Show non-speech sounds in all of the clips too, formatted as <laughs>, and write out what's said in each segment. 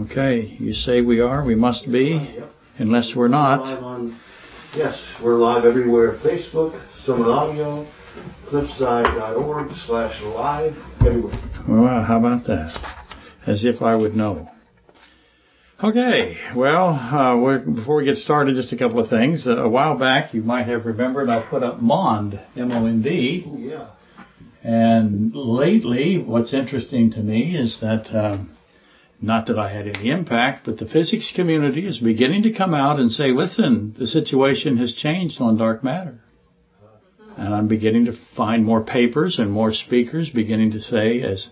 Okay, you say we are, we must be, unless we're not. Yes, we're live everywhere. Facebook, SermonAudio, cliffside.org slash live, everywhere. Well, how about that? As if I would know. Okay, well, uh, we're, before we get started, just a couple of things. Uh, a while back, you might have remembered I put up MOND, M-O-N-D, yeah. and lately, what's interesting to me is that, um, not that I had any impact, but the physics community is beginning to come out and say, listen, the situation has changed on dark matter. And I'm beginning to find more papers and more speakers beginning to say as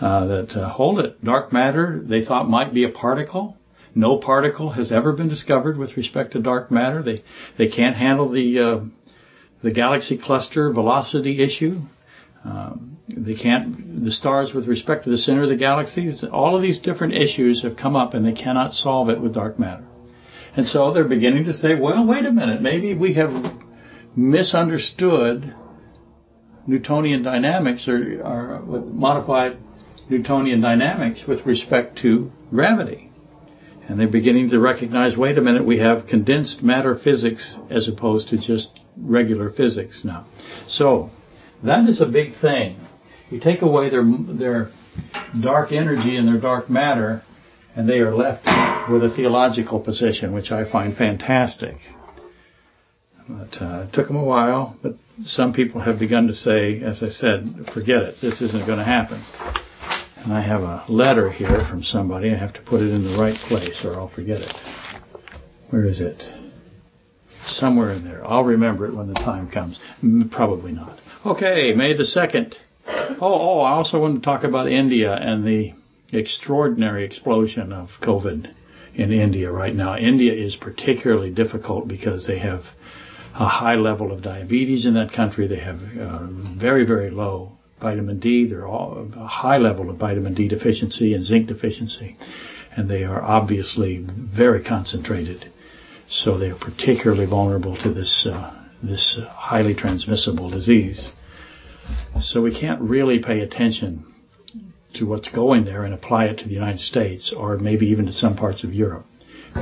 uh, that uh, hold it, dark matter they thought might be a particle. No particle has ever been discovered with respect to dark matter. They they can't handle the uh, the galaxy cluster velocity issue. Um, they can't the stars with respect to the center of the galaxies. All of these different issues have come up, and they cannot solve it with dark matter. And so they're beginning to say, well, wait a minute, maybe we have misunderstood Newtonian dynamics or, or modified Newtonian dynamics with respect to gravity. And they're beginning to recognize, wait a minute, we have condensed matter physics as opposed to just regular physics now. So that is a big thing. You take away their their dark energy and their dark matter, and they are left with a theological position, which I find fantastic. But uh, it took them a while, but some people have begun to say, as I said, forget it, this isn't going to happen. And I have a letter here from somebody. I have to put it in the right place or I'll forget it. Where is it? Somewhere in there. I'll remember it when the time comes. Probably not. Okay, May the 2nd. Oh, oh, I also want to talk about India and the extraordinary explosion of COVID in India right now. India is particularly difficult because they have a high level of diabetes in that country. They have uh, very, very low vitamin D. They're all a high level of vitamin D deficiency and zinc deficiency, and they are obviously very concentrated. So they are particularly vulnerable to this uh, this uh, highly transmissible disease. So we can't really pay attention to what's going there and apply it to the United States or maybe even to some parts of Europe.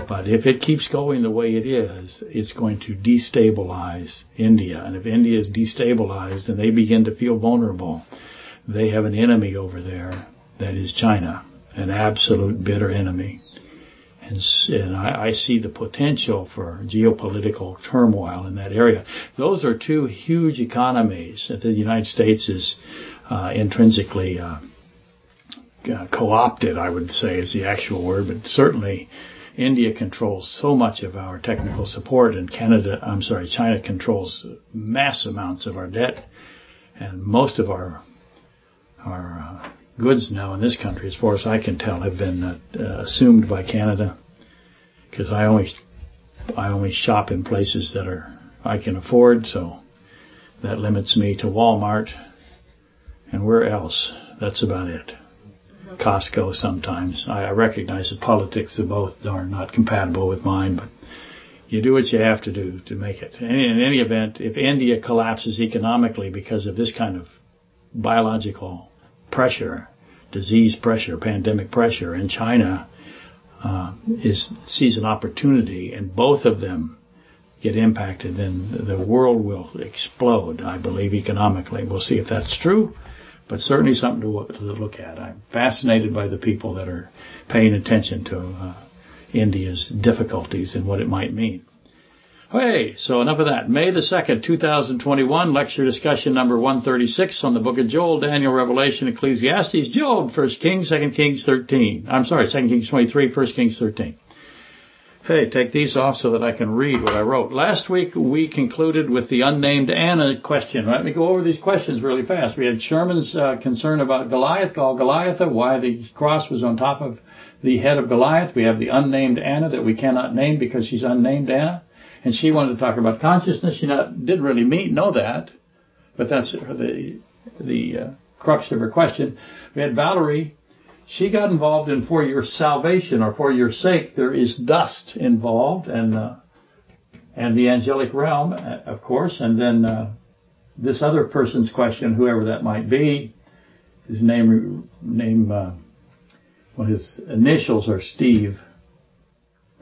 But if it keeps going the way it is, it's going to destabilize India. And if India is destabilized and they begin to feel vulnerable, they have an enemy over there that is China, an absolute bitter enemy. And, and I, I see the potential for geopolitical turmoil in that area. Those are two huge economies that the United States is uh, intrinsically uh, uh, co-opted, I would say is the actual word, but certainly India controls so much of our technical support, and Canada, I'm sorry, China controls mass amounts of our debt, and most of our our uh, goods now in this country, as far as I can tell, have been uh, assumed by Canada. Because I only I only shop in places that are I can afford, so that limits me to Walmart, and where else? That's about it. Costco sometimes. I, I recognize the politics of both are not compatible with mine, but you do what you have to do to make it. In, in any event, if India collapses economically because of this kind of biological pressure, disease pressure, pandemic pressure, and China uh, is sees an opportunity, and both of them get impacted, then the world will explode. I believe economically. We'll see if that's true but certainly something to, to look at. I'm fascinated by the people that are paying attention to uh, India's difficulties and what it might mean. Okay, so enough of that. May the 2nd, 2021, lecture discussion number 136 on the book of Joel, Daniel, Revelation, Ecclesiastes, Job, 1 Kings, 2 Kings 13. I'm sorry, 2 Kings 23, 1 Kings 13. Hey, take these off so that I can read what I wrote. Last week we concluded with the unnamed Anna question. Let me go over these questions really fast. We had Sherman's uh, concern about Goliath, called Goliath, why the cross was on top of the head of Goliath. We have the unnamed Anna that we cannot name because she's unnamed Anna. And she wanted to talk about consciousness. She not, didn't really mean, know that, but that's the, the uh, crux of her question. We had Valerie she got involved in for your salvation or for your sake. There is dust involved, and uh, and the angelic realm, uh, of course, and then uh, this other person's question, whoever that might be, his name name uh, well, his initials are Steve.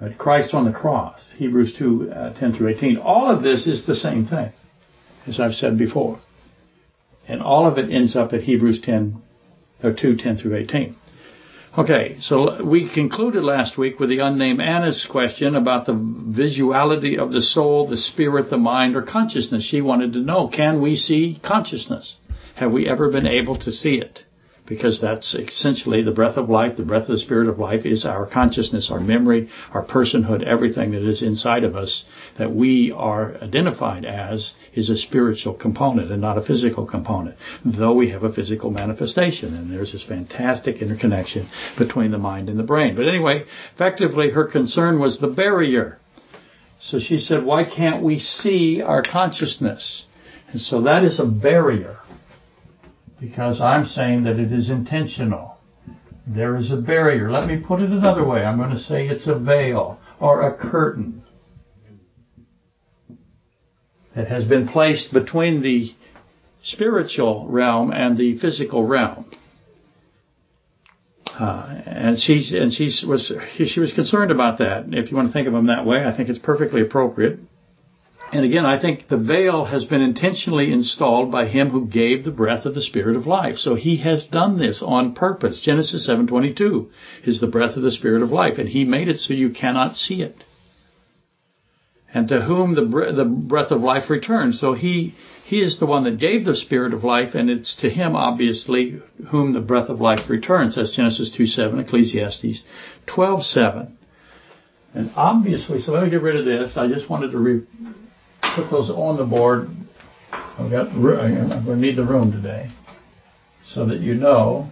Right? Christ on the cross, Hebrews 2, uh, 10 through 18. All of this is the same thing, as I've said before. And all of it ends up at Hebrews 10, or 2, 10 through 18. Okay, so we concluded last week with the unnamed Anna's question about the visuality of the soul, the spirit, the mind, or consciousness. She wanted to know, can we see consciousness? Have we ever been able to see it? Because that's essentially the breath of life, the breath of the spirit of life is our consciousness, our memory, our personhood, everything that is inside of us that we are identified as is a spiritual component and not a physical component, though we have a physical manifestation. And there's this fantastic interconnection between the mind and the brain. But anyway, effectively her concern was the barrier. So she said, why can't we see our consciousness? And so that is a barrier because I'm saying that it is intentional. There is a barrier. Let me put it another way. I'm going to say it's a veil or a curtain that has been placed between the spiritual realm and the physical realm. Uh, and she and she was she was concerned about that. If you want to think of them that way, I think it's perfectly appropriate. And again, I think the veil has been intentionally installed by him who gave the breath of the spirit of life. So he has done this on purpose. Genesis 7:22 is the breath of the spirit of life, and he made it so you cannot see it and to whom the, the breath of life returns. So he, he is the one that gave the spirit of life, and it's to him, obviously, whom the breath of life returns. That's Genesis 2 7, Ecclesiastes 12:7. And obviously, so let me get rid of this. I just wanted to re- put those on the board. I've got, I'm going to need the room today so that you know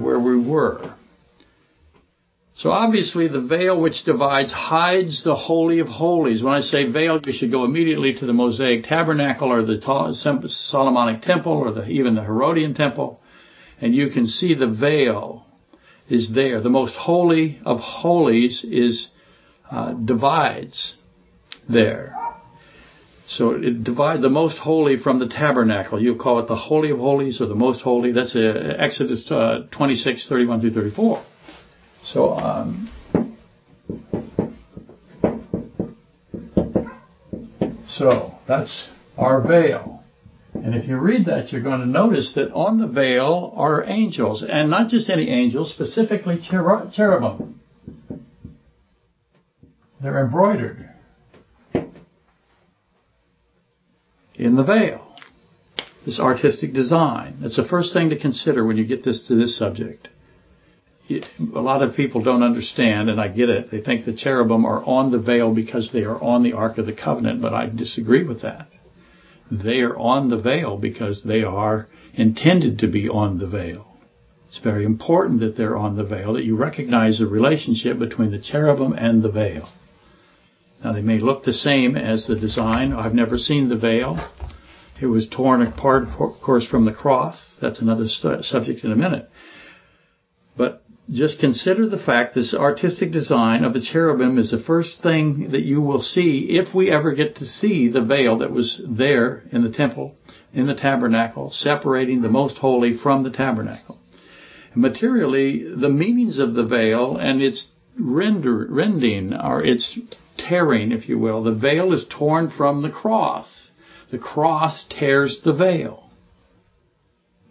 where we were. So obviously the veil which divides hides the Holy of Holies. When I say veil, you should go immediately to the Mosaic Tabernacle or the Solomonic Temple or the, even the Herodian Temple. And you can see the veil is there. The most holy of holies is uh, divides there. So it divides the most holy from the tabernacle. You call it the Holy of Holies or the most holy. That's uh, Exodus uh, 26, 31 through 34. So, um, so that's our veil. And if you read that, you're going to notice that on the veil are angels, and not just any angels, specifically cherubim. They're embroidered in the veil. This artistic design. That's the first thing to consider when you get this to this subject a lot of people don't understand, and I get it. They think the cherubim are on the veil because they are on the Ark of the Covenant, but I disagree with that. They are on the veil because they are intended to be on the veil. It's very important that they're on the veil, that you recognize the relationship between the cherubim and the veil. Now, they may look the same as the design. I've never seen the veil. It was torn apart, of course, from the cross. That's another st- subject in a minute. But just consider the fact this artistic design of the cherubim is the first thing that you will see if we ever get to see the veil that was there in the temple, in the tabernacle, separating the most holy from the tabernacle. Materially, the meanings of the veil and its render, rending or its tearing, if you will, the veil is torn from the cross. The cross tears the veil.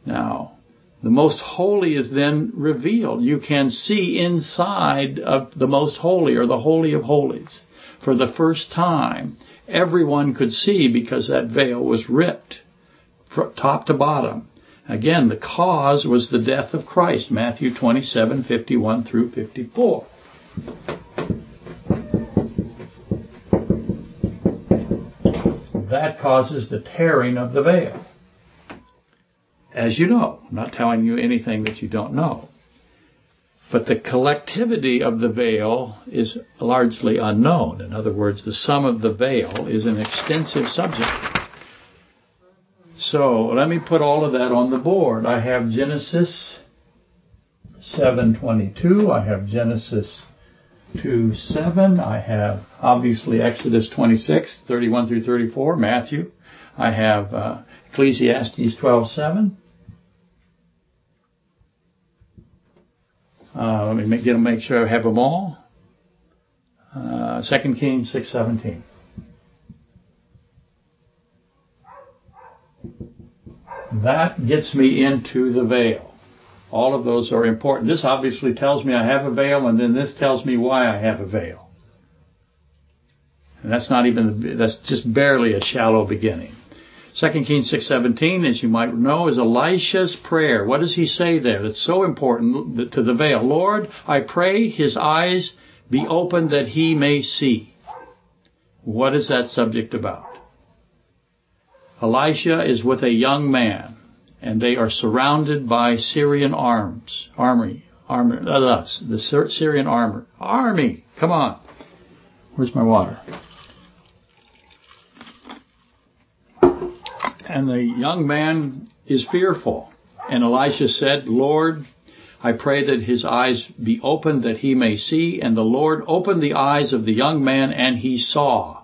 Now, the most holy is then revealed. You can see inside of the most holy or the holy of holies. For the first time, everyone could see because that veil was ripped from top to bottom. Again, the cause was the death of Christ, Matthew 27, 51 through 54. That causes the tearing of the veil as you know. I'm not telling you anything that you don't know. But the collectivity of the veil is largely unknown. In other words, the sum of the veil is an extensive subject. So let me put all of that on the board. I have Genesis 7:22. I have Genesis 2 7. I have obviously Exodus 26, 31 through 34, Matthew. I have uh, Ecclesiastes 12 7. Uh, let me make, get, make sure I have them all. Uh, 2 Kings 6.17. That gets me into the veil. All of those are important. This obviously tells me I have a veil, and then this tells me why I have a veil. And that's not even, that's just barely a shallow beginning. 2 Kings 6:17, as you might know, is Elisha's prayer. What does he say there? That's so important to the veil. Lord, I pray his eyes be open that he may see. What is that subject about? Elisha is with a young man, and they are surrounded by Syrian arms, army, army, uh, the Syrian armor, army. Come on. Where's my water? And the young man is fearful. And Elisha said, Lord, I pray that his eyes be opened that he may see. And the Lord opened the eyes of the young man and he saw.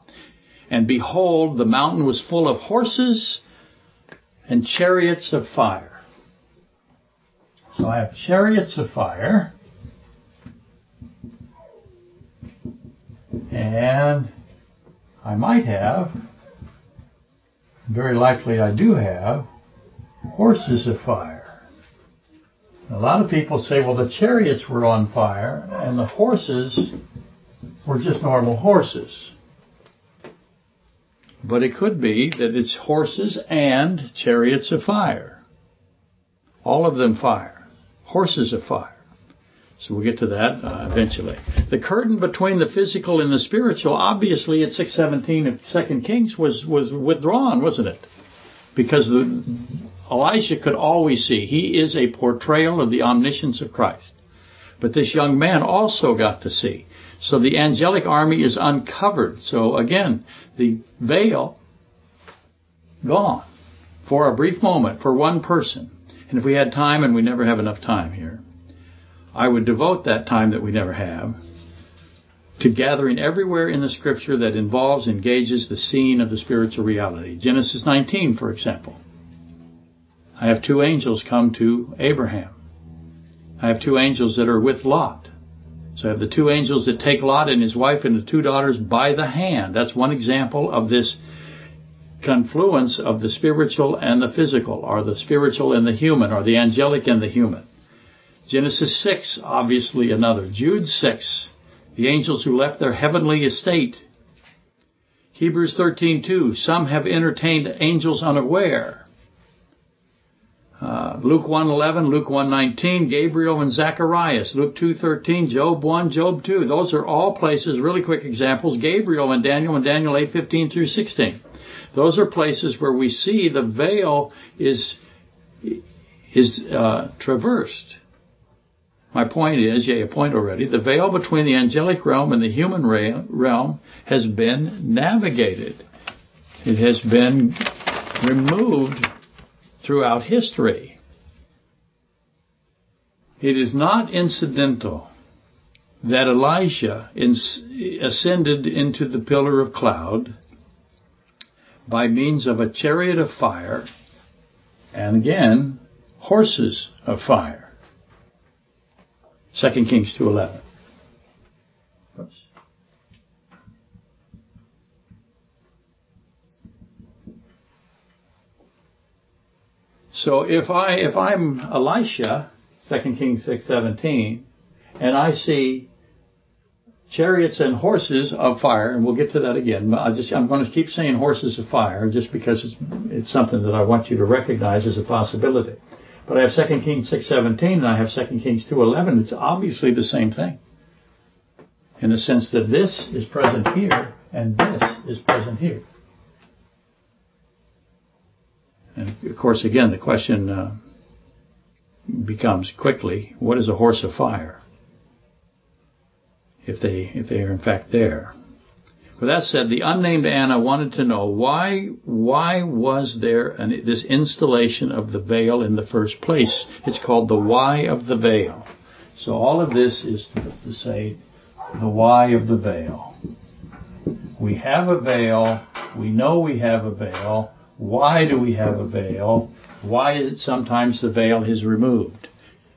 And behold, the mountain was full of horses and chariots of fire. So I have chariots of fire. And I might have very likely I do have, horses of fire. A lot of people say, well, the chariots were on fire and the horses were just normal horses. But it could be that it's horses and chariots of fire. All of them fire. Horses of fire. So we'll get to that uh, eventually. The curtain between the physical and the spiritual, obviously at 617 of Second Kings, was was withdrawn, wasn't it? Because the, Elisha could always see. He is a portrayal of the omniscience of Christ. But this young man also got to see. So the angelic army is uncovered. So again, the veil gone for a brief moment for one person. And if we had time, and we never have enough time here, I would devote that time that we never have to gathering everywhere in the scripture that involves, engages the scene of the spiritual reality. Genesis 19, for example. I have two angels come to Abraham. I have two angels that are with Lot. So I have the two angels that take Lot and his wife and the two daughters by the hand. That's one example of this confluence of the spiritual and the physical, or the spiritual and the human, or the angelic and the human. Genesis 6, obviously another. Jude 6, the angels who left their heavenly estate. Hebrews 13:2, some have entertained angels unaware. Uh, Luke 1:11, Luke 1:19, Gabriel and Zacharias, Luke 2:13, Job 1, Job 2. Those are all places, really quick examples. Gabriel and Daniel and Daniel 8:15 through 16. Those are places where we see the veil is is uh, traversed. My point is, yeah, a point already, the veil between the angelic realm and the human realm has been navigated. It has been removed throughout history. It is not incidental that Elijah ascended into the pillar of cloud by means of a chariot of fire and again horses of fire. 2 Kings 2.11. So if I if I'm Elisha, 2 Kings 6:17, and I see chariots and horses of fire, and we'll get to that again. But I just I'm going to keep saying horses of fire just because it's it's something that I want you to recognize as a possibility. But I have 2 Kings 6.17 and I have 2 Kings 2.11. It's obviously the same thing. In the sense that this is present here and this is present here. And of course, again, the question uh, becomes quickly, what is a horse of fire? If they, if they are in fact there. With that said, the unnamed Anna wanted to know why why was there an, this installation of the veil in the first place? It's called the why of the veil. So all of this is to say the why of the veil. We have a veil. We know we have a veil. Why do we have a veil? Why is it sometimes the veil is removed?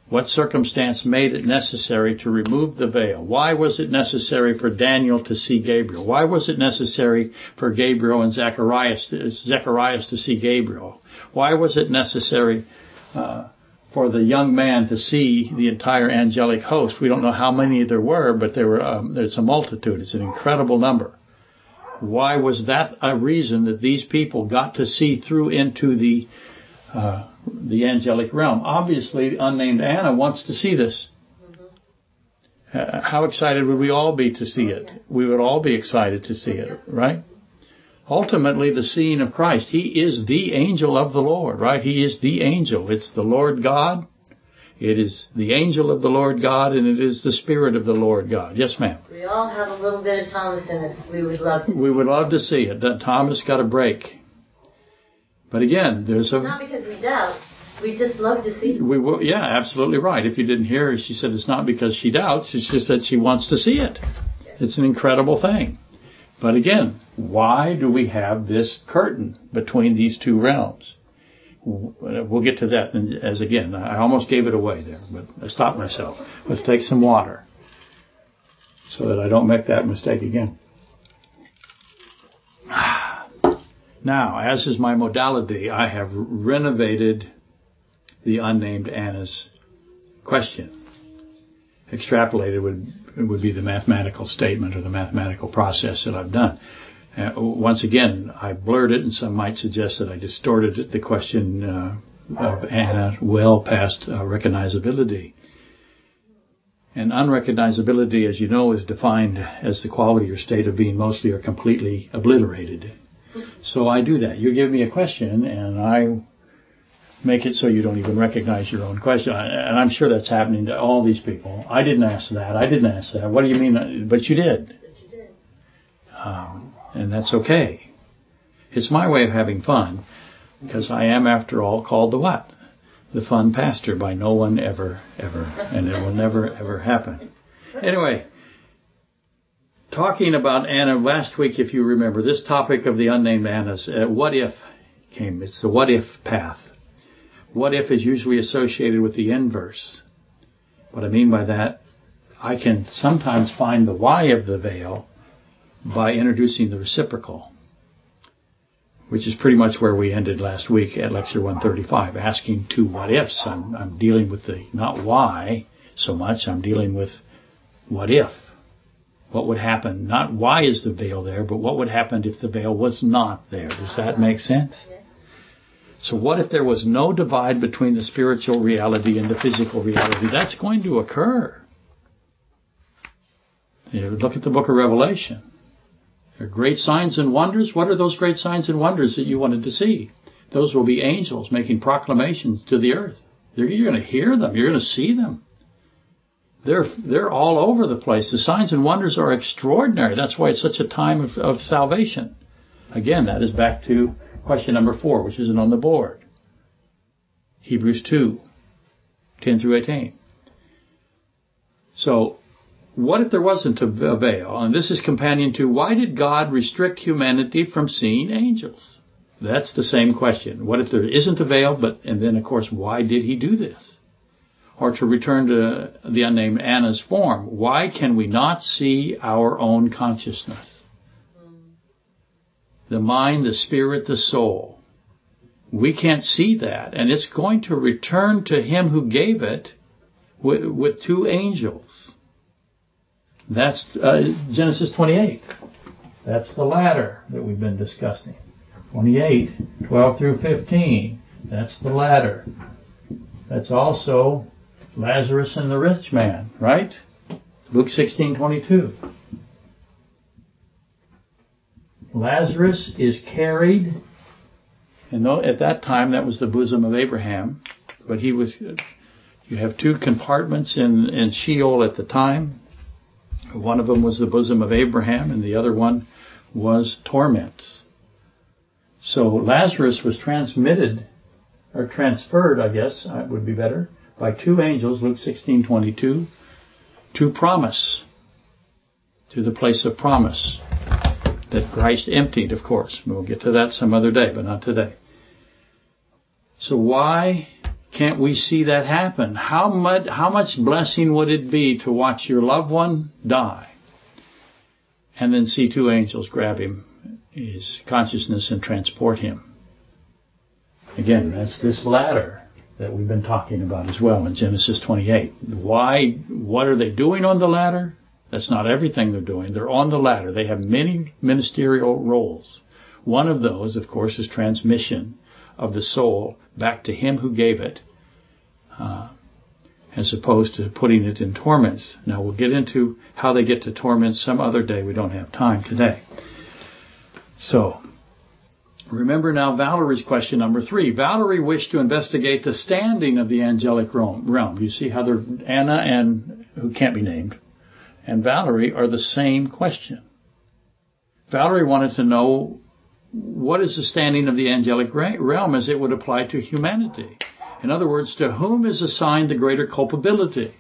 What circumstance made it necessary to remove the veil? Why was it necessary for Daniel to see Gabriel? Why was it necessary for Gabriel and Zacharias, Zacharias to see Gabriel? Why was it necessary uh, for the young man to see the entire angelic host? We don't know how many there were, but there were. Um, there's a multitude. It's an incredible number. Why was that a reason that these people got to see through into the uh, the angelic realm. Obviously, unnamed Anna wants to see this. Uh, how excited would we all be to see it? We would all be excited to see it, right? Ultimately, the seeing of Christ. He is the angel of the Lord, right? He is the angel. It's the Lord God. It is the angel of the Lord God, and it is the Spirit of the Lord God. Yes, ma'am. We all have a little bit of Thomas in us. We would love to. We would love to see it. Thomas got a break. But again, there's a. Not because we doubt. We just love to see. It. We will, yeah, absolutely right. If you didn't hear her, she said it's not because she doubts. It's just that she wants to see it. It's an incredible thing. But again, why do we have this curtain between these two realms? We'll get to that as again. I almost gave it away there, but I stopped myself. Let's take some water so that I don't make that mistake again. Now, as is my modality, I have renovated the unnamed Anna's question. Extrapolated would would be the mathematical statement or the mathematical process that I've done. Uh, once again, I blurred it, and some might suggest that I distorted it, the question uh, of Anna well past uh, recognizability. And unrecognizability, as you know, is defined as the quality or state of being mostly or completely obliterated. So I do that. You give me a question, and I make it so you don't even recognize your own question. And I'm sure that's happening to all these people. I didn't ask that. I didn't ask that. What do you mean? But you did. Um, and that's okay. It's my way of having fun because I am, after all, called the what? The fun pastor by no one ever, ever. And it will never, ever happen. Anyway, talking about Anna last week, if you remember, this topic of the unnamed Annas, uh, what if came. It's the what if path. What if is usually associated with the inverse. What I mean by that, I can sometimes find the why of the veil by introducing the reciprocal, which is pretty much where we ended last week at lecture 135, asking two what ifs. I'm, I'm dealing with the not why so much, I'm dealing with what if. What would happen? Not why is the veil there, but what would happen if the veil was not there? Does that make sense? So what if there was no divide between the spiritual reality and the physical reality? That's going to occur. You look at the book of Revelation. Are great signs and wonders. What are those great signs and wonders that you wanted to see? Those will be angels making proclamations to the earth. You're going to hear them. You're going to see them. They're, they're all over the place. The signs and wonders are extraordinary. That's why it's such a time of, of salvation. Again, that is back to question number four, which isn't on the board. Hebrews 2, 10 through 18. So, what if there wasn't a veil? And this is companion to why did God restrict humanity from seeing angels? That's the same question. What if there isn't a veil, but, and then of course, why did he do this? or to return to the unnamed Anna's form, why can we not see our own consciousness? The mind, the spirit, the soul. We can't see that, and it's going to return to him who gave it with, with two angels. That's uh, Genesis 28. That's the ladder that we've been discussing. 28, 12 through 15. That's the ladder. That's also Lazarus and the rich man, right? Luke 16, 22. Lazarus is carried, and at that time that was the bosom of Abraham, but he was. You have two compartments in, in Sheol at the time. One of them was the bosom of Abraham, and the other one was torments. So Lazarus was transmitted, or transferred, I guess, uh, would be better, by two angels, Luke 16:22, to promise, to the place of promise that Christ emptied, of course. We'll get to that some other day, but not today. So why can't we see that happen? How much, how much blessing would it be to watch your loved one die and then see two angels grab him, his consciousness, and transport him? Again, that's this ladder that we've been talking about as well in Genesis 28. Why, what are they doing on the ladder? That's not everything they're doing. They're on the ladder. They have many ministerial roles. One of those, of course, is transmission of the soul back to him who gave it, uh, as opposed to putting it in torments. Now we'll get into how they get to torments some other day. We don't have time today. So, remember now Valerie's question number three. Valerie wished to investigate the standing of the angelic realm. You see how they're Anna and who can't be named and Valerie are the same question. Valerie wanted to know what is the standing of the angelic realm as it would apply to humanity? In other words, to whom is assigned the greater culpability?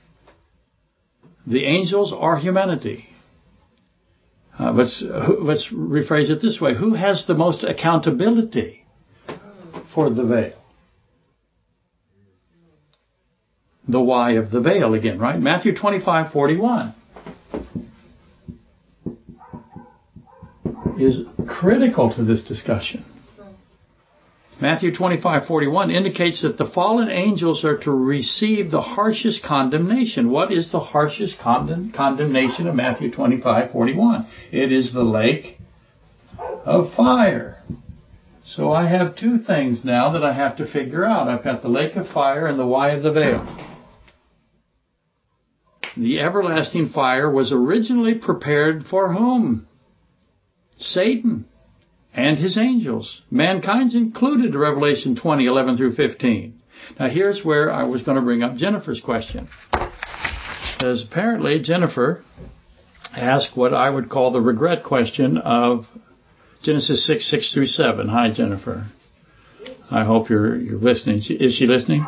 The angels or humanity? Uh, let's, let's rephrase it this way. Who has the most accountability for the veil? The why of the veil again, right? Matthew 25, 41. Is critical to this discussion. Matthew 25:41 indicates that the fallen angels are to receive the harshest condemnation. What is the harshest condemn- condemnation of Matthew 25:41? It is the lake of fire. So I have two things now that I have to figure out. I've got the lake of fire and the why of the veil. The everlasting fire was originally prepared for whom? Satan and his angels. Mankind's included Revelation 20, 11 through 15. Now here's where I was going to bring up Jennifer's question. Because apparently Jennifer asked what I would call the regret question of Genesis 6, 6 through 7. Hi, Jennifer. I hope you're, you're listening. Is she listening?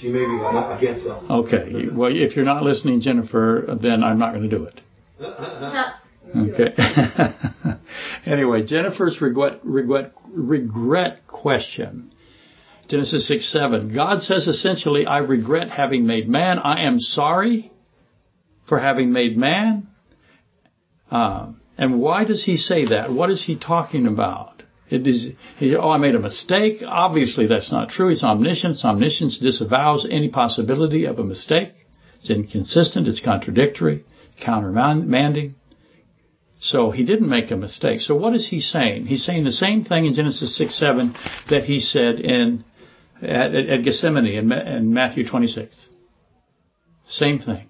She may be. I can't tell. Okay. Well, if you're not listening, Jennifer, then I'm not going to do it. Uh, uh, uh. Okay. <laughs> anyway, Jennifer's regret, regret, regret question. Genesis 6 7. God says essentially, I regret having made man. I am sorry for having made man. Uh, and why does he say that? What is he talking about? It is, he, oh, I made a mistake. Obviously, that's not true. He's omniscient. Omniscience disavows any possibility of a mistake. It's inconsistent. It's contradictory, countermanding. So he didn't make a mistake. So what is he saying? He's saying the same thing in Genesis 6, 7 that he said in at, at Gethsemane in, in Matthew 26. Same thing.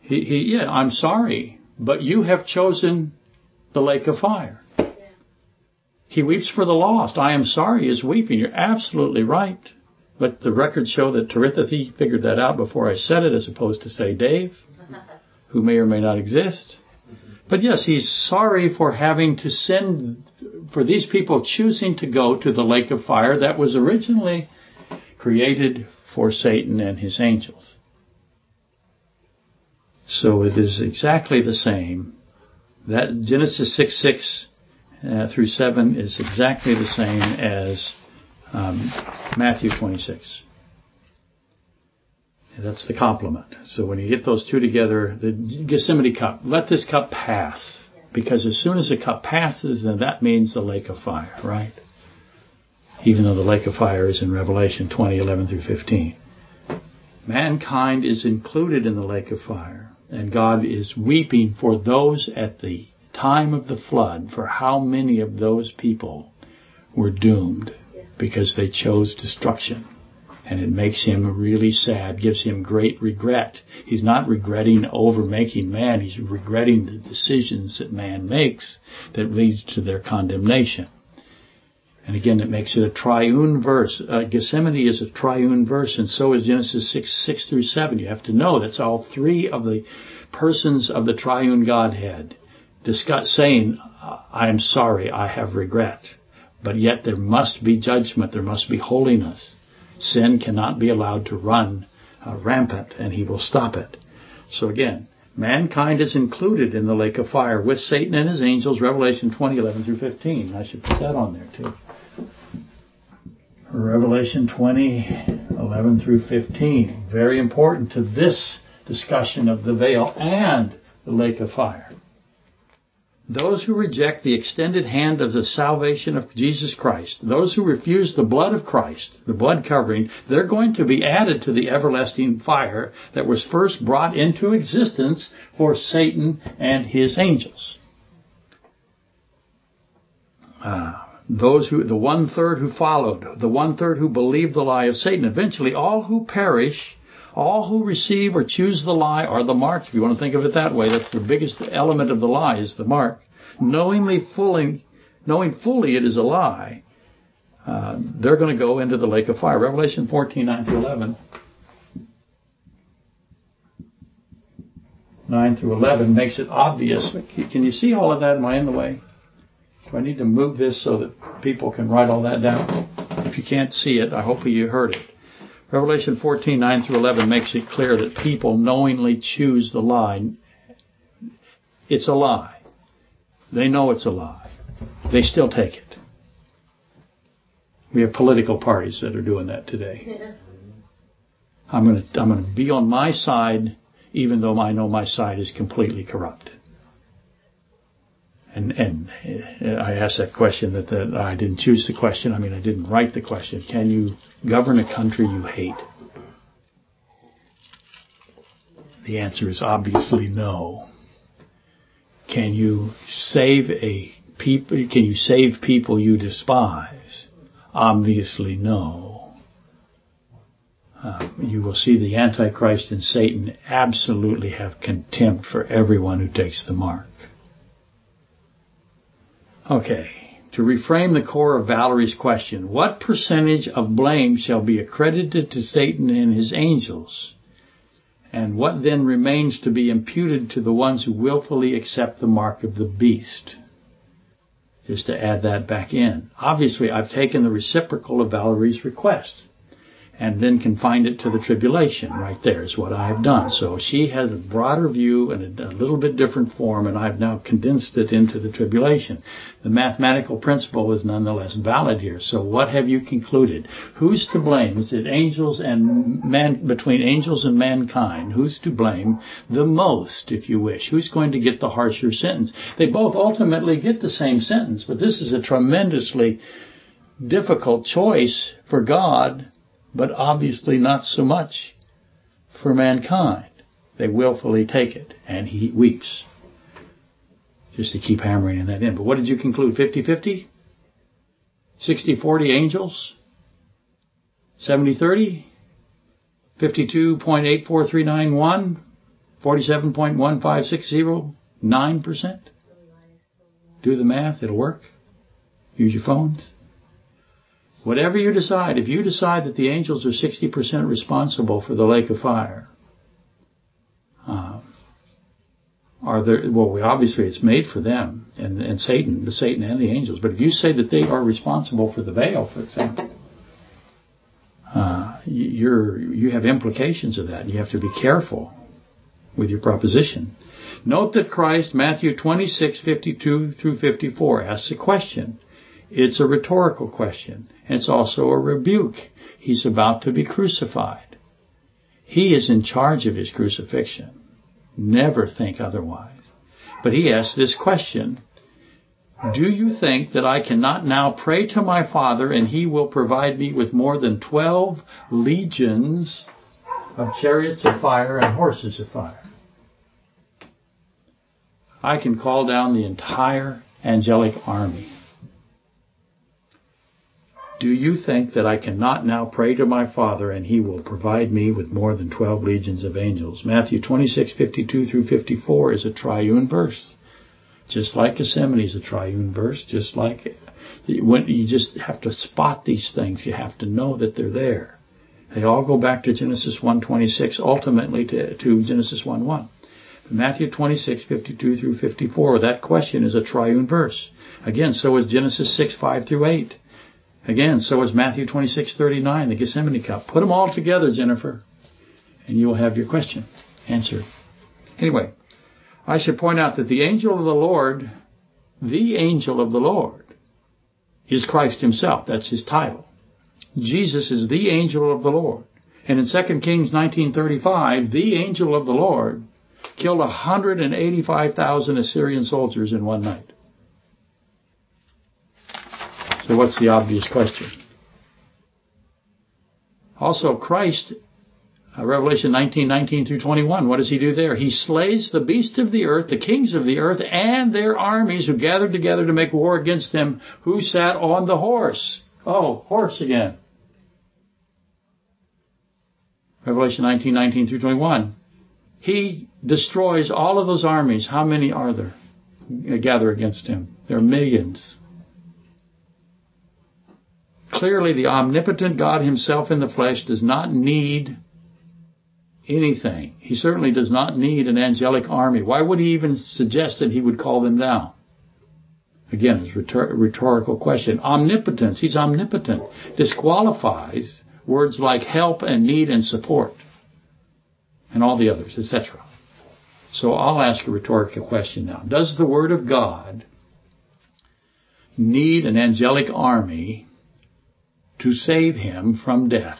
He, he, yeah, I'm sorry, but you have chosen the lake of fire. He weeps for the lost. I am sorry is weeping. You're absolutely right. But the records show that Teritha figured that out before I said it as opposed to say Dave who may or may not exist. But yes, he's sorry for having to send, for these people choosing to go to the lake of fire that was originally created for Satan and his angels. So it is exactly the same. That Genesis 6 6 uh, through 7 is exactly the same as um, Matthew 26. That's the complement. So when you get those two together, the Gethsemane cup, let this cup pass. Because as soon as the cup passes, then that means the lake of fire, right? Even though the lake of fire is in Revelation 20, 11 through 15. Mankind is included in the lake of fire, and God is weeping for those at the time of the flood, for how many of those people were doomed because they chose destruction and it makes him really sad, gives him great regret. He's not regretting over making man, he's regretting the decisions that man makes that leads to their condemnation. And again, it makes it a triune verse. Uh, Gethsemane is a triune verse, and so is Genesis 6, 6 through 7. You have to know that's all three of the persons of the triune Godhead discuss, saying, I am sorry, I have regret. But yet there must be judgment, there must be holiness. Sin cannot be allowed to run uh, rampant, and he will stop it. So again, mankind is included in the lake of fire with Satan and his angels, Revelation 20, 11 through 15. I should put that on there too. Revelation 20, 11 through 15. Very important to this discussion of the veil and the lake of fire. Those who reject the extended hand of the salvation of Jesus Christ, those who refuse the blood of Christ, the blood covering, they're going to be added to the everlasting fire that was first brought into existence for Satan and his angels. Uh, those who, the one third who followed, the one third who believed the lie of Satan, eventually all who perish all who receive or choose the lie are the mark. If you want to think of it that way, that's the biggest element of the lie is the mark. Knowingly, fully, knowing fully it is a lie, uh, they're going to go into the lake of fire. Revelation 14, 9 through 11. 9 through 11 makes it obvious. Can you see all of that? Am I in the way? Do I need to move this so that people can write all that down? If you can't see it, I hope you heard it. Revelation 14, 9 through 11 makes it clear that people knowingly choose the lie. It's a lie. They know it's a lie. They still take it. We have political parties that are doing that today. I'm going to I'm going to be on my side, even though I know my side is completely corrupt. And and I asked that question that, that I didn't choose the question. I mean, I didn't write the question. Can you govern a country you hate? The answer is obviously no. Can you save a people? Can you save people you despise? Obviously no. Uh, you will see the Antichrist and Satan absolutely have contempt for everyone who takes the mark. Okay. To reframe the core of Valerie's question, what percentage of blame shall be accredited to Satan and his angels? And what then remains to be imputed to the ones who willfully accept the mark of the beast? Just to add that back in. Obviously, I've taken the reciprocal of Valerie's request and then confined it to the tribulation. Right there is what I have done. So she has a broader view and a, a little bit different form, and I've now condensed it into the tribulation. The mathematical principle is nonetheless valid here. So what have you concluded? Who's to blame? Is it angels and man between angels and mankind? Who's to blame the most, if you wish? Who's going to get the harsher sentence? They both ultimately get the same sentence, but this is a tremendously difficult choice for God but obviously not so much for mankind. They willfully take it, and he weeps. Just to keep hammering that in. But what did you conclude? 50 50? 60 40 angels? 70 30? 52.84391? 47.1560? 9%? Do the math, it'll work. Use your phones. Whatever you decide, if you decide that the angels are 60% responsible for the lake of fire, uh, are there, well, we, obviously it's made for them and, and Satan, the Satan and the angels. But if you say that they are responsible for the veil, for example, uh, you're, you have implications of that. You have to be careful with your proposition. Note that Christ, Matthew 26, 52 through 54, asks a question. It's a rhetorical question. It's also a rebuke. He's about to be crucified. He is in charge of his crucifixion. Never think otherwise. But he asks this question Do you think that I cannot now pray to my Father and he will provide me with more than 12 legions of chariots of fire and horses of fire? I can call down the entire angelic army. Do you think that I cannot now pray to my Father and he will provide me with more than 12 legions of angels? Matthew 26, 52 through 54 is a triune verse. Just like Gethsemane is a triune verse, just like when you just have to spot these things. You have to know that they're there. They all go back to Genesis 1:26, ultimately to, to Genesis 1:1. Matthew 26, 52 through 54, that question is a triune verse. Again, so is Genesis 6, 5 through 8. Again, so is Matthew 26:39, the Gethsemane cup. Put them all together, Jennifer, and you will have your question answered. Anyway, I should point out that the angel of the Lord, the angel of the Lord, is Christ himself. That's his title. Jesus is the angel of the Lord. And in 2 Kings 19:35, the angel of the Lord killed 185,000 Assyrian soldiers in one night. So what's the obvious question? Also, Christ, uh, Revelation 19, 19 through 21, what does he do there? He slays the beasts of the earth, the kings of the earth, and their armies who gathered together to make war against him, who sat on the horse. Oh, horse again. Revelation 19, 19 through 21. He destroys all of those armies. How many are there gather against him? There are millions. Clearly, the omnipotent God himself in the flesh does not need anything. He certainly does not need an angelic army. Why would he even suggest that he would call them down? Again, it's a rhetorical question. Omnipotence, he's omnipotent, disqualifies words like help and need and support and all the others, etc. So I'll ask a rhetorical question now. Does the Word of God need an angelic army to save him from death?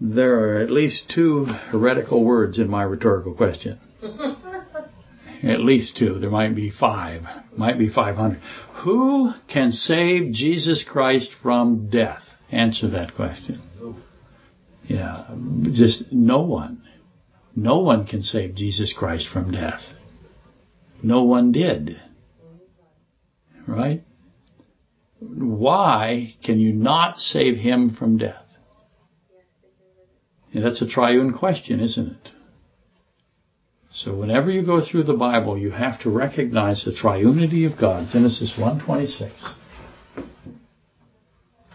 There are at least two heretical words in my rhetorical question. <laughs> at least two. There might be five. Might be 500. Who can save Jesus Christ from death? Answer that question. Yeah, just no one. No one can save Jesus Christ from death. No one did. Right? Why can you not save him from death? Yeah, that's a triune question, isn't it? So whenever you go through the Bible, you have to recognize the triunity of God. Genesis 1:26.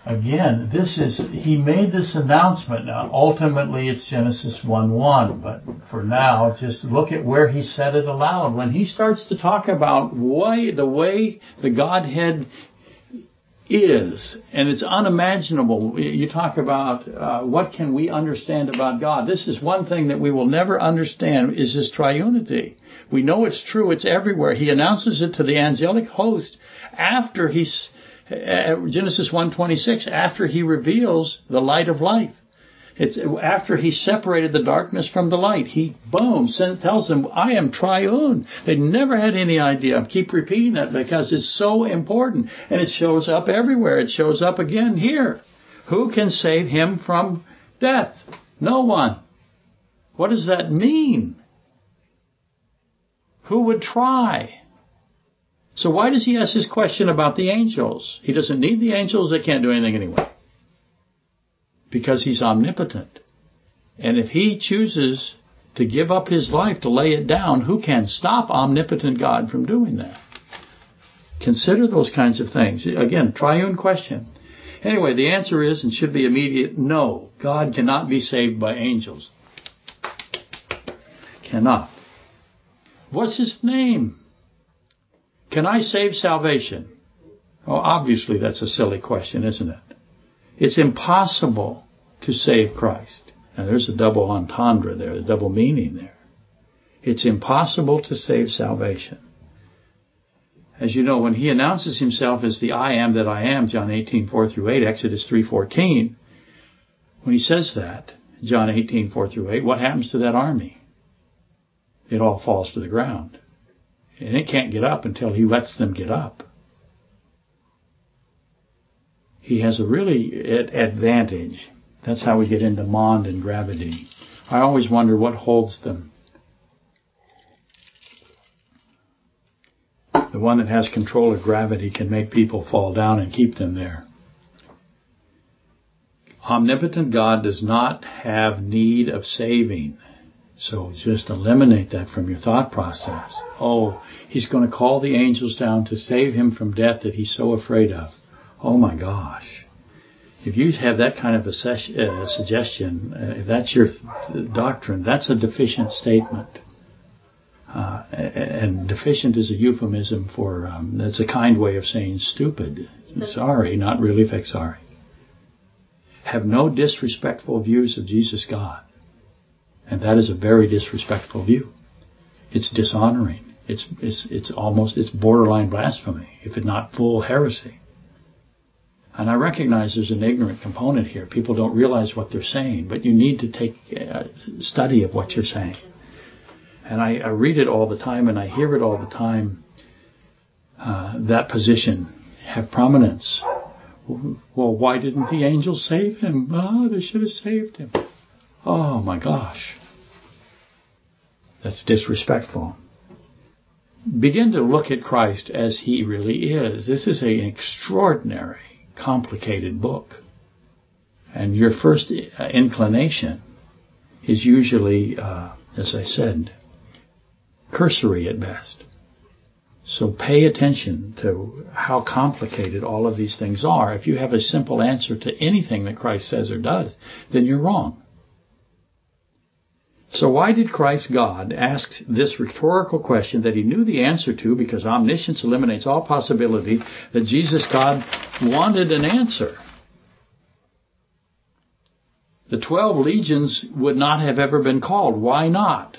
Again, this is he made this announcement. Now, ultimately, it's Genesis 1:1, but for now, just look at where he said it aloud. When he starts to talk about why the way the Godhead is, and it's unimaginable. You talk about uh, what can we understand about God. This is one thing that we will never understand is His triunity. We know it's true. It's everywhere. He announces it to the angelic host after he's Uh, Genesis 1:26 after he reveals the light of life. It's after he separated the darkness from the light. He, boom, tells them, I am triune. They never had any idea. I keep repeating that because it's so important. And it shows up everywhere. It shows up again here. Who can save him from death? No one. What does that mean? Who would try? So why does he ask this question about the angels? He doesn't need the angels. They can't do anything anyway because he's omnipotent. And if he chooses to give up his life to lay it down, who can stop omnipotent God from doing that? Consider those kinds of things. Again, triune question. Anyway, the answer is and should be immediate no. God cannot be saved by angels. Cannot. What's his name? Can I save salvation? Oh, obviously that's a silly question, isn't it? It's impossible to save Christ. And there's a double entendre there, a double meaning there. It's impossible to save salvation. As you know, when he announces himself as the I am that I am, John 18, 4 through 8, Exodus 3, 14, when he says that, John 18, 4 through 8, what happens to that army? It all falls to the ground. And it can't get up until he lets them get up. He has a really advantage that's how we get into Mond and gravity. I always wonder what holds them. The one that has control of gravity can make people fall down and keep them there. Omnipotent God does not have need of saving. So just eliminate that from your thought process. Oh, he's going to call the angels down to save him from death that he's so afraid of. Oh my gosh. If you have that kind of a ses- uh, suggestion, uh, if that's your th- doctrine, that's a deficient statement. Uh, and deficient is a euphemism for, um, that's a kind way of saying stupid. Sorry, not really fake sorry. Have no disrespectful views of Jesus God. And that is a very disrespectful view. It's dishonoring. It's, it's, it's almost, it's borderline blasphemy, if not full heresy. And I recognize there's an ignorant component here. People don't realize what they're saying, but you need to take a study of what you're saying. And I, I read it all the time and I hear it all the time. Uh, that position have prominence. Well, why didn't the angels save him? Oh, they should have saved him. Oh my gosh. That's disrespectful. Begin to look at Christ as he really is. This is an extraordinary complicated book. And your first uh, inclination is usually, uh, as I said, cursory at best. So pay attention to how complicated all of these things are. If you have a simple answer to anything that Christ says or does, then you're wrong. So why did Christ God ask this rhetorical question that he knew the answer to because omniscience eliminates all possibility that Jesus God wanted an answer? The twelve legions would not have ever been called. Why not?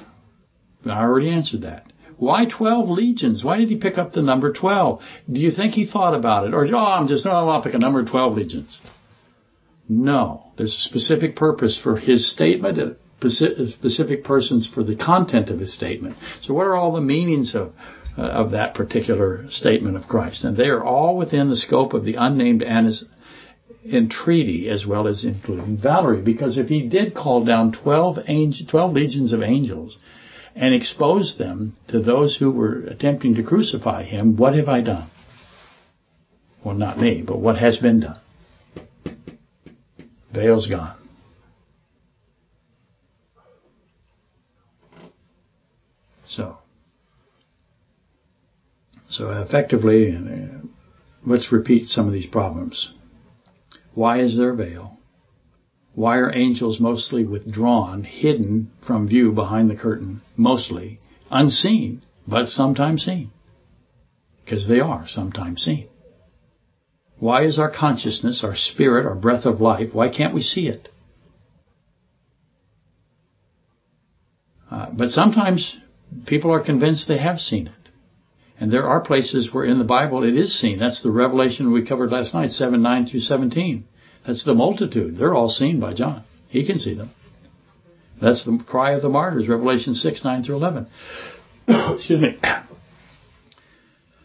I already answered that. Why 12 legions? Why did he pick up the number 12? Do you think he thought about it? Or, oh, I'm just, oh, I'll pick a number 12 legions. No. There's a specific purpose for his statement specific persons for the content of his statement. So what are all the meanings of uh, of that particular statement of Christ? And they are all within the scope of the unnamed Annas entreaty as well as including Valerie. Because if he did call down 12, angel, 12 legions of angels and expose them to those who were attempting to crucify him, what have I done? Well, not me, but what has been done? Veil's gone. So, so effectively, uh, let's repeat some of these problems. Why is there a veil? Why are angels mostly withdrawn, hidden from view behind the curtain, mostly unseen, but sometimes seen? Because they are sometimes seen. Why is our consciousness, our spirit, our breath of life, why can't we see it? Uh, but sometimes people are convinced they have seen it. And there are places where in the Bible it is seen. That's the revelation we covered last night, 7, 9 through 17. That's the multitude. They're all seen by John. He can see them. That's the cry of the martyrs, Revelation 6, 9 through 11. <coughs> Excuse me.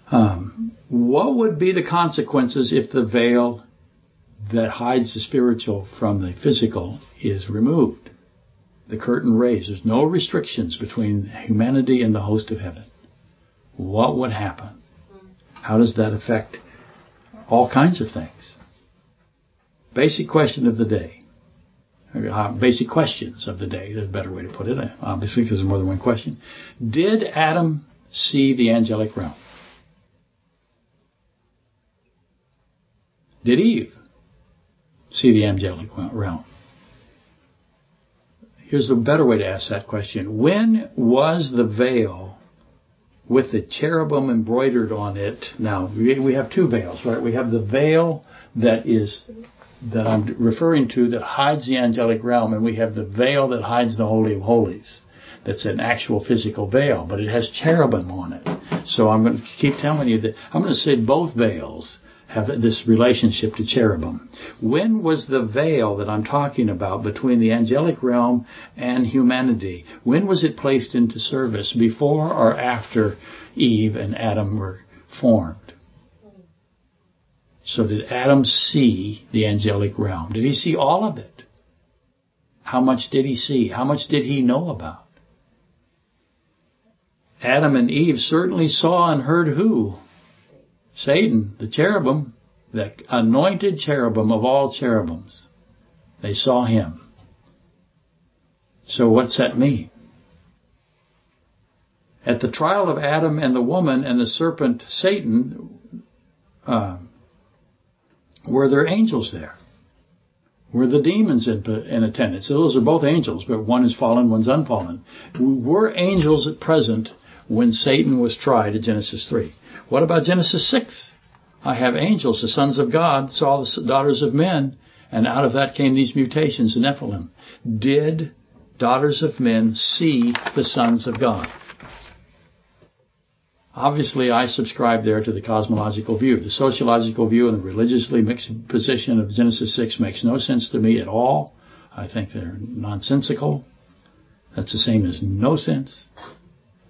Um, what would be the consequences if the veil that hides the spiritual from the physical is removed? The curtain raised. There's no restrictions between humanity and the host of heaven. What would happen? How does that affect all kinds of things? Basic question of the day. Uh, basic questions of the day. There's a better way to put it, obviously, because there's more than one question. Did Adam see the angelic realm? Did Eve see the angelic realm? Here's a better way to ask that question. When was the veil with the cherubim embroidered on it? Now, we have two veils, right? We have the veil that is that I'm referring to that hides the angelic realm, and we have the veil that hides the Holy of Holies. That's an actual physical veil, but it has cherubim on it. So I'm going to keep telling you that I'm going to say both veils have this relationship to cherubim. When was the veil that I'm talking about between the angelic realm and humanity? When was it placed into service? Before or after Eve and Adam were formed? So did Adam see the angelic realm? Did he see all of it? How much did he see? How much did he know about? Adam and Eve certainly saw and heard who? Satan, the cherubim, the anointed cherubim of all cherubims, they saw him. So what's that mean? At the trial of Adam and the woman and the serpent Satan, uh, were there angels there? Were the demons in, in attendance? So those are both angels, but one is fallen, one's unfallen. Were angels at present when Satan was tried in Genesis 3? What about Genesis 6? I have angels, the sons of God, saw the daughters of men, and out of that came these mutations in Nephilim. Did daughters of men see the sons of God? Obviously, I subscribe there to the cosmological view. The sociological view and the religiously mixed position of Genesis 6 makes no sense to me at all. I think they're nonsensical. That's the same as no sense.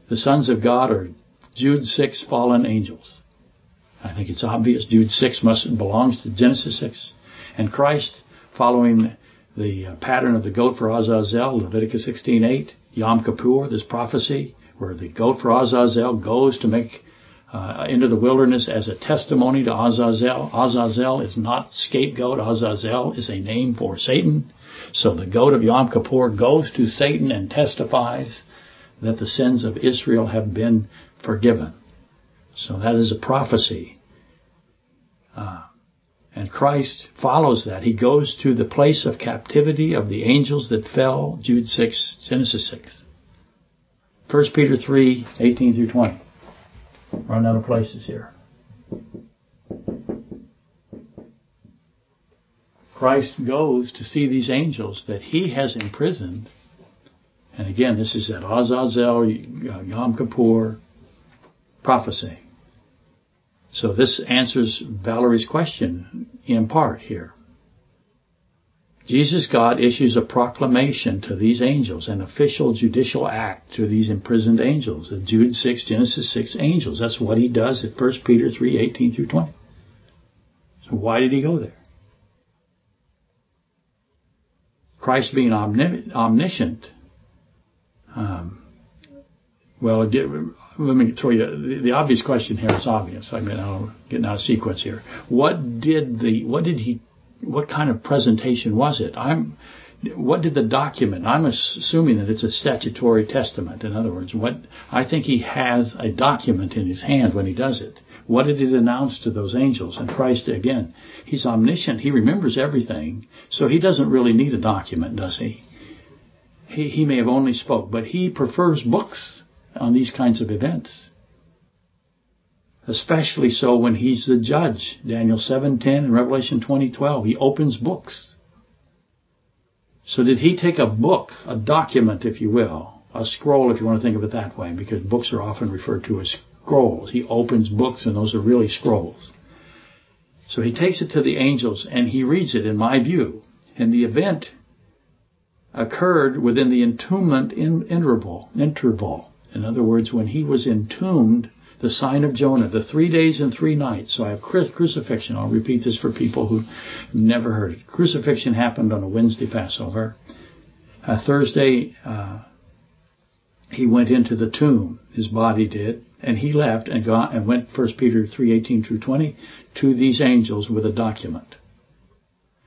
The sons of God are Jude 6 fallen angels. I think it's obvious Jude 6 must belongs to Genesis 6. And Christ, following the uh, pattern of the goat for Azazel, Leviticus 16:8, Yom Kippur, this prophecy where the goat for Azazel goes to make uh, into the wilderness as a testimony to Azazel. Azazel is not scapegoat. Azazel is a name for Satan. So the goat of Yom Kippur goes to Satan and testifies that the sins of Israel have been forgiven. So that is a prophecy. Uh, and Christ follows that. He goes to the place of captivity of the angels that fell, Jude 6, Genesis 6. 1 Peter 3, 18 through 20. Run out of places here. Christ goes to see these angels that he has imprisoned. And again, this is that Azazel, Yom Kippur prophecy. So this answers Valerie's question in part here. Jesus God issues a proclamation to these angels, an official judicial act to these imprisoned angels, the Jude 6, Genesis 6 angels. That's what he does at 1 Peter 3, 18 through 20. So why did he go there? Christ being omniscient, well, let me throw you the, obvious question here is obvious. I mean, I'm getting out of sequence here. What did the what did he what kind of presentation was it? I'm what did the document? I'm assuming that it's a statutory testament. In other words, what I think he has a document in his hand when he does it. What did it announce to those angels? And Christ again, he's omniscient. He remembers everything, so he doesn't really need a document, does he? He he may have only spoke, but he prefers books on these kinds of events. Especially so when he's the judge. Daniel 7:10 and Revelation 20:12. He opens books. So did he take a book, a document, if you will, a scroll, if you want to think of it that way, because books are often referred to as scrolls. He opens books, and those are really scrolls. So he takes it to the angels, and he reads it, in my view. And the event occurred within the entombment in interval. interval. In other words, when he was entombed, the sign of Jonah, the three days and three nights. So I have crucifixion. I'll repeat this for people who never heard it. Crucifixion happened on a Wednesday Passover. Uh, Thursday, uh, he went into the tomb. His body did, and he left and got and went. First Peter three eighteen through twenty to these angels with a document.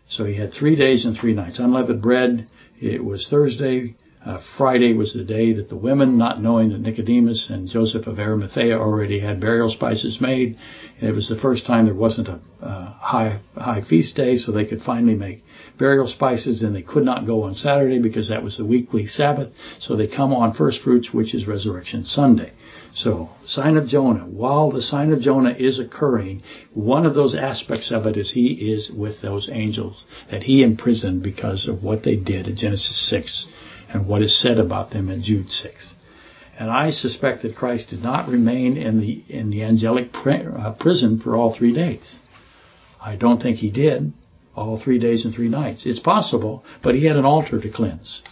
So he had three days and three nights. Unleavened bread. It was Thursday. Uh, Friday was the day that the women, not knowing that Nicodemus and Joseph of Arimathea already had burial spices made, and it was the first time there wasn't a uh, high high feast day, so they could finally make burial spices. And they could not go on Saturday because that was the weekly Sabbath. So they come on first fruits, which is Resurrection Sunday. So, sign of Jonah. While the sign of Jonah is occurring, one of those aspects of it is he is with those angels that he imprisoned because of what they did in Genesis 6 and what is said about them in Jude 6. And I suspect that Christ did not remain in the in the angelic uh, prison for all three days. I don't think he did all three days and three nights. It's possible, but he had an altar to cleanse.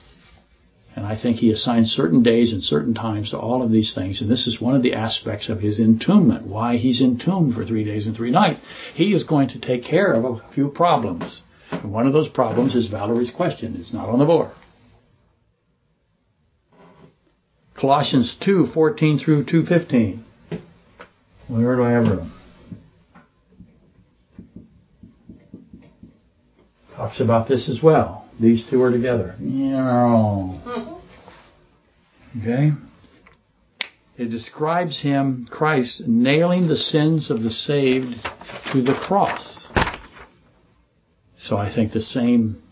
And I think he assigned certain days and certain times to all of these things. And this is one of the aspects of his entombment, why he's entombed for three days and three nights. He is going to take care of a few problems. And one of those problems is Valerie's question. It's not on the board. Colossians 2, 14 through 2.15. Where do I have room? Talks about this as well. These two are together. Okay? It describes him, Christ, nailing the sins of the saved to the cross. So I think the same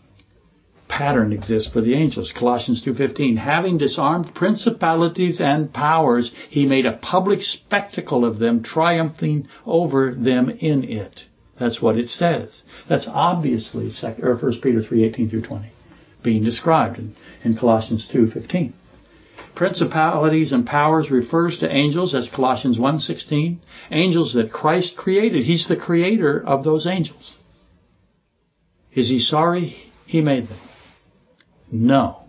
pattern exists for the angels. Colossians 2:15, having disarmed principalities and powers, he made a public spectacle of them, triumphing over them in it. That's what it says. That's obviously 1 Peter 3:18 through 20 being described in, in Colossians 2:15. Principalities and powers refers to angels, as Colossians 1.16. Angels that Christ created. He's the creator of those angels. Is he sorry he made them? No,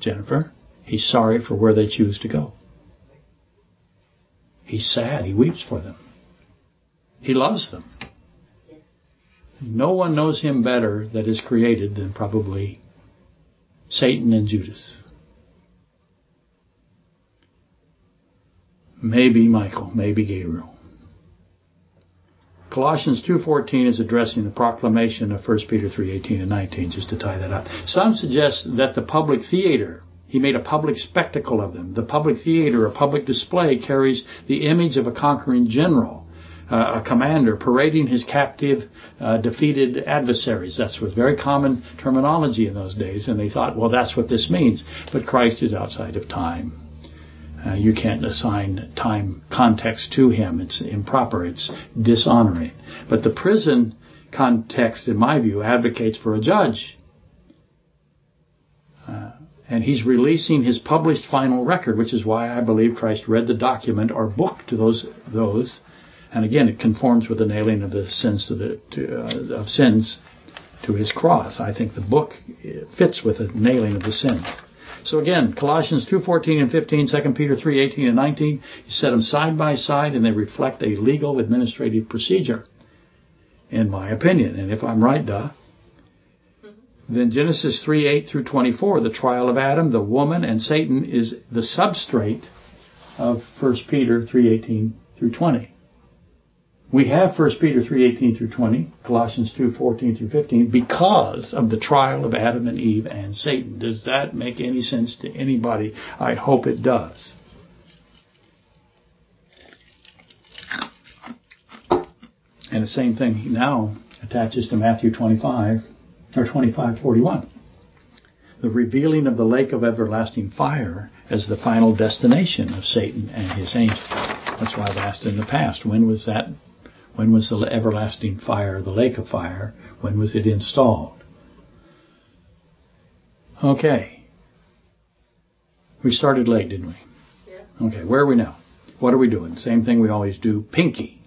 Jennifer. He's sorry for where they choose to go. He's sad. He weeps for them. He loves them. No one knows him better that is created than probably Satan and Judas. Maybe Michael, maybe Gabriel. Colossians 2:14 is addressing the proclamation of 1 Peter 3:18 and 19 just to tie that up. Some suggest that the public theater he made a public spectacle of them. The public theater, a public display, carries the image of a conquering general, uh, a commander parading his captive, uh, defeated adversaries. That was very common terminology in those days, and they thought, well, that's what this means. But Christ is outside of time. Uh, you can't assign time context to him. It's improper. It's dishonoring. But the prison context, in my view, advocates for a judge. Uh, and he's releasing his published final record, which is why I believe Christ read the document or book to those those. And again, it conforms with the nailing of the sins to the to, uh, of sins to his cross. I think the book fits with the nailing of the sins. So again, Colossians 2:14 and 15, 2 Peter 3:18 and 19, you set them side by side and they reflect a legal administrative procedure in my opinion. And if I'm right, duh. Mm-hmm. Then Genesis 3 8 through 24, the trial of Adam, the woman, and Satan is the substrate of 1 Peter 3 18 through 20. We have 1 Peter 3:18 through 20, Colossians 2:14 through 15 because of the trial of Adam and Eve and Satan. Does that make any sense to anybody? I hope it does. And the same thing now attaches to Matthew 25 or 25:41. The revealing of the lake of everlasting fire as the final destination of Satan and his angels. That's why I've asked in the past, when was that when was the everlasting fire, the lake of fire, when was it installed? Okay. We started late, didn't we? Yeah. Okay, where are we now? What are we doing? Same thing we always do. Pinky.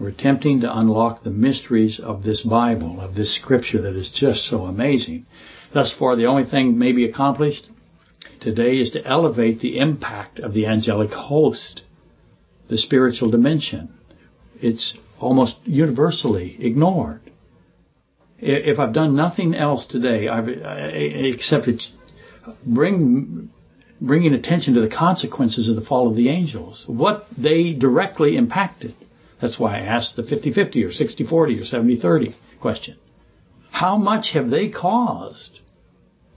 We're attempting to unlock the mysteries of this Bible, of this scripture that is just so amazing. Thus far, the only thing maybe accomplished today is to elevate the impact of the angelic host, the spiritual dimension. It's almost universally ignored. If I've done nothing else today, I've, except bring bringing attention to the consequences of the fall of the angels, what they directly impacted. That's why I asked the 50-50 or 60-40 or 70-30 question. How much have they caused?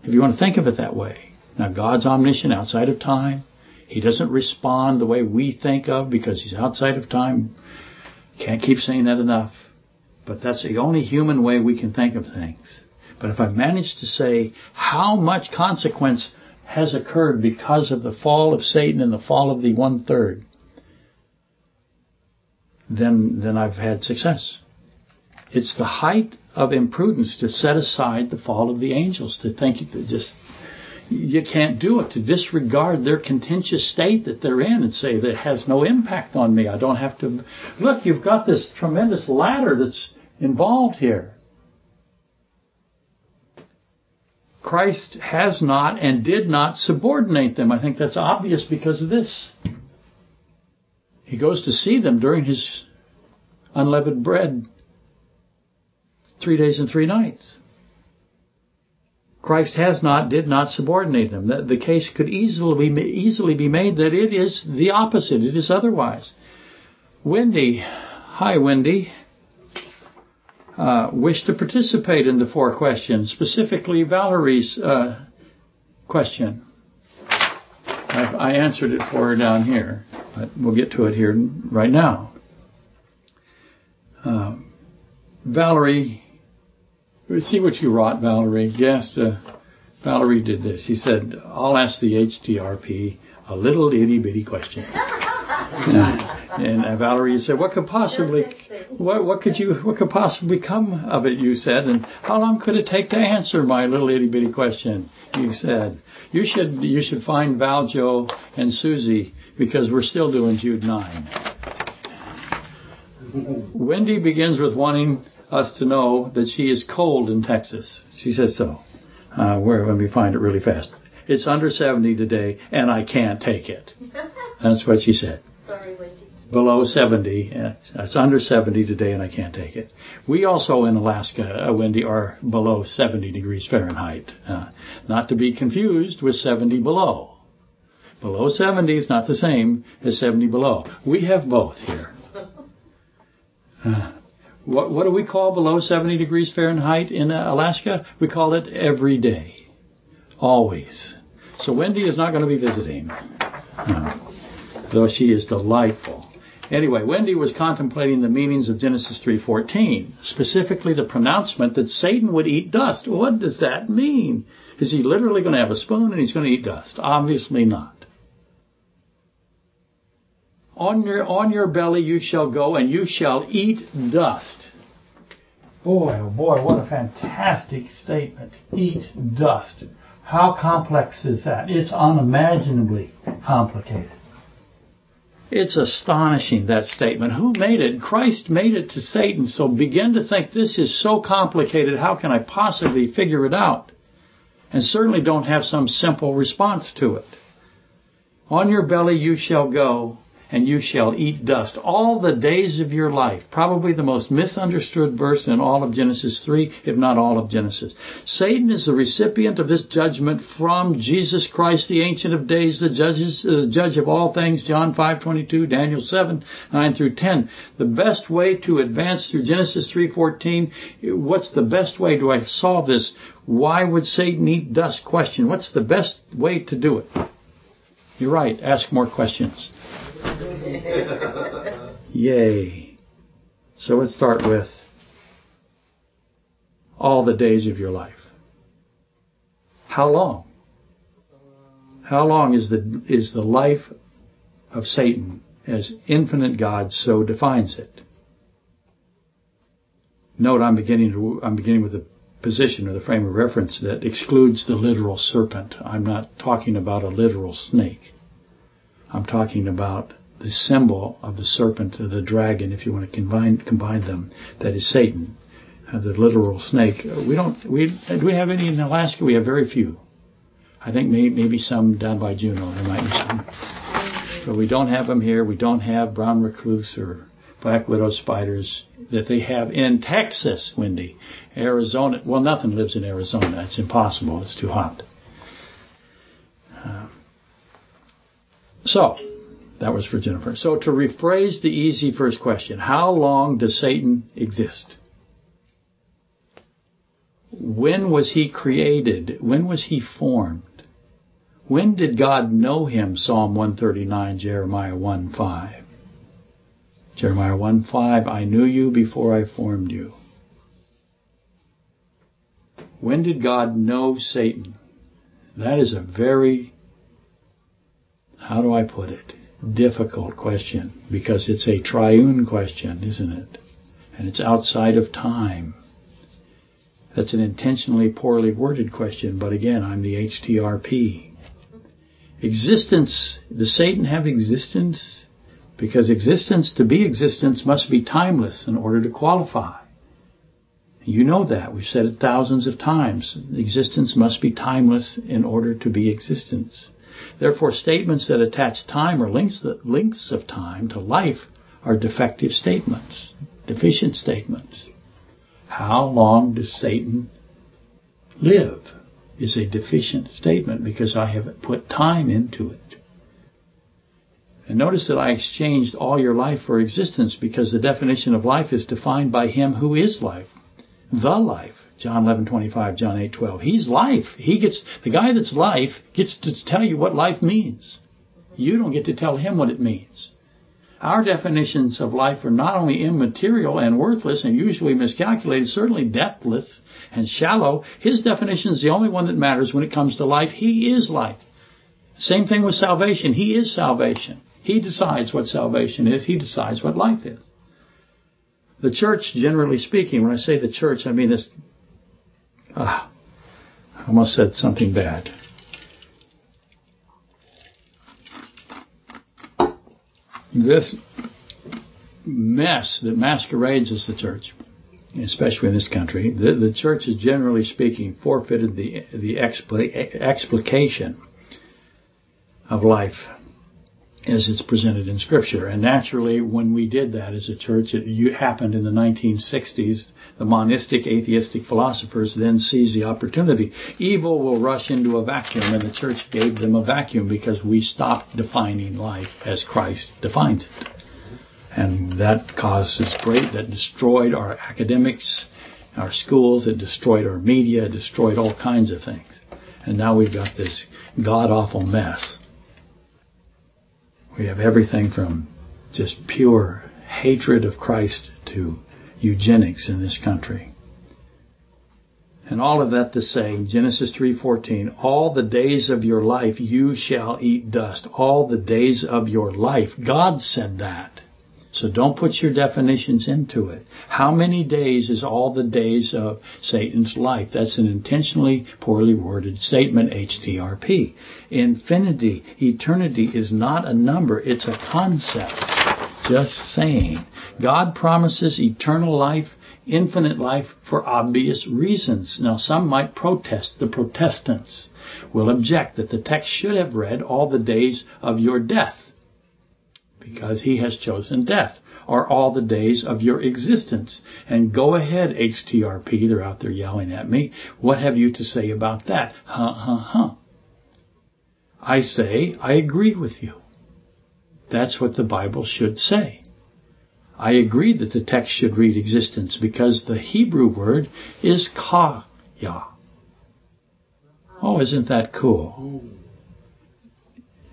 If you want to think of it that way. Now God's omniscient outside of time. He doesn't respond the way we think of because he's outside of time. Can't keep saying that enough. But that's the only human way we can think of things. But if I manage to say how much consequence has occurred because of the fall of Satan and the fall of the one third, then then I've had success. It's the height of imprudence to set aside the fall of the angels, to think that just you can't do it to disregard their contentious state that they're in and say that has no impact on me. I don't have to look. You've got this tremendous ladder that's involved here. Christ has not and did not subordinate them. I think that's obvious because of this. He goes to see them during his unleavened bread three days and three nights. Christ has not, did not subordinate them. The, the case could easily be, easily be made that it is the opposite. It is otherwise. Wendy, hi Wendy, uh, wish to participate in the four questions, specifically Valerie's uh, question. I've, I answered it for her down here, but we'll get to it here right now. Uh, Valerie See what you wrought, Valerie. Yes, uh, Valerie did this. She said, I'll ask the HTRP a little itty bitty question. <laughs> And uh, Valerie, said, what could possibly, what, what could you, what could possibly come of it? You said, and how long could it take to answer my little itty bitty question? You said, you should, you should find Val, Joe, and Susie because we're still doing Jude nine. Wendy begins with wanting us to know that she is cold in Texas. She says so. Uh, where let me find it really fast. It's under 70 today, and I can't take it. <laughs> That's what she said. Sorry, Wendy. Below 70. It's under 70 today, and I can't take it. We also in Alaska, uh, Wendy, are below 70 degrees Fahrenheit. Uh, not to be confused with 70 below. Below 70 is not the same as 70 below. We have both here. <laughs> Uh, what, what do we call below 70 degrees Fahrenheit in uh, Alaska? We call it every day. Always. So Wendy is not going to be visiting. No. Though she is delightful. Anyway, Wendy was contemplating the meanings of Genesis 3:14, specifically the pronouncement that Satan would eat dust. What does that mean? Is he literally going to have a spoon and he's going to eat dust? Obviously not. On your, on your belly you shall go and you shall eat dust. Boy, oh boy, what a fantastic statement. Eat dust. How complex is that? It's unimaginably complicated. It's astonishing, that statement. Who made it? Christ made it to Satan. So begin to think this is so complicated. How can I possibly figure it out? And certainly don't have some simple response to it. On your belly you shall go and you shall eat dust all the days of your life. Probably the most misunderstood verse in all of Genesis 3, if not all of Genesis. Satan is the recipient of this judgment from Jesus Christ, the Ancient of Days, the judges, uh, judge of all things, John 5:22, Daniel 7, 9 through 10. The best way to advance through Genesis 3:14, what's the best way do I solve this? Why would Satan eat dust? Question. What's the best way to do it? You're right. Ask more questions. <laughs> Yay. So let's start with all the days of your life. How long? How long is the is the life of Satan as infinite God so defines it? Note I'm beginning to I'm beginning with the position or the frame of reference that excludes the literal serpent. I'm not talking about a literal snake. I'm talking about the symbol of the serpent or the dragon, if you want to combine combine them, that is Satan, uh, the literal snake. We don't we do we have any in Alaska? We have very few. I think maybe, maybe some down by Juneau. There might be some, but we don't have them here. We don't have brown recluse or black widow spiders that they have in Texas, Wendy, Arizona. Well, nothing lives in Arizona. It's impossible. It's too hot. Uh, so, that was for Jennifer. So to rephrase the easy first question, how long does Satan exist? When was he created? When was he formed? When did God know him? Psalm 139, Jeremiah 1 5. Jeremiah 1 5, I knew you before I formed you. When did God know Satan? That is a very, how do I put it? difficult question because it's a triune question, isn't it? And it's outside of time. That's an intentionally poorly worded question, but again, I'm the HTRP. Existence, does Satan have existence? Because existence, to be existence, must be timeless in order to qualify. You know that. We've said it thousands of times. Existence must be timeless in order to be existence. Therefore, statements that attach time or lengths, lengths of time to life are defective statements, deficient statements. How long does Satan live is a deficient statement because I have put time into it. And notice that I exchanged all your life for existence because the definition of life is defined by Him who is life, the life. John 11:25, John 8:12. He's life. He gets the guy that's life gets to tell you what life means. You don't get to tell him what it means. Our definitions of life are not only immaterial and worthless and usually miscalculated, certainly depthless and shallow. His definition is the only one that matters when it comes to life. He is life. Same thing with salvation. He is salvation. He decides what salvation is. He decides what life is. The church, generally speaking, when I say the church, I mean this. Ah, I almost said something bad. This mess that masquerades as the church, especially in this country, the, the church has generally speaking forfeited the the explication of life as it's presented in Scripture. And naturally, when we did that as a church, it happened in the 1960s. The monistic, atheistic philosophers then seized the opportunity. Evil will rush into a vacuum, and the church gave them a vacuum because we stopped defining life as Christ defines it. And that causes great, that destroyed our academics, our schools, it destroyed our media, it destroyed all kinds of things. And now we've got this god awful mess we have everything from just pure hatred of Christ to eugenics in this country. And all of that to say, Genesis 3:14, all the days of your life you shall eat dust. All the days of your life. God said that. So don't put your definitions into it. How many days is all the days of Satan's life? That's an intentionally poorly worded statement, HTRP. Infinity, eternity is not a number, it's a concept. Just saying. God promises eternal life, infinite life for obvious reasons. Now some might protest, the Protestants will object that the text should have read all the days of your death because he has chosen death, are all the days of your existence. And go ahead, HTRP, they're out there yelling at me. What have you to say about that? Huh, huh, huh. I say, I agree with you. That's what the Bible should say. I agree that the text should read existence because the Hebrew word is kaya. Oh, isn't that cool?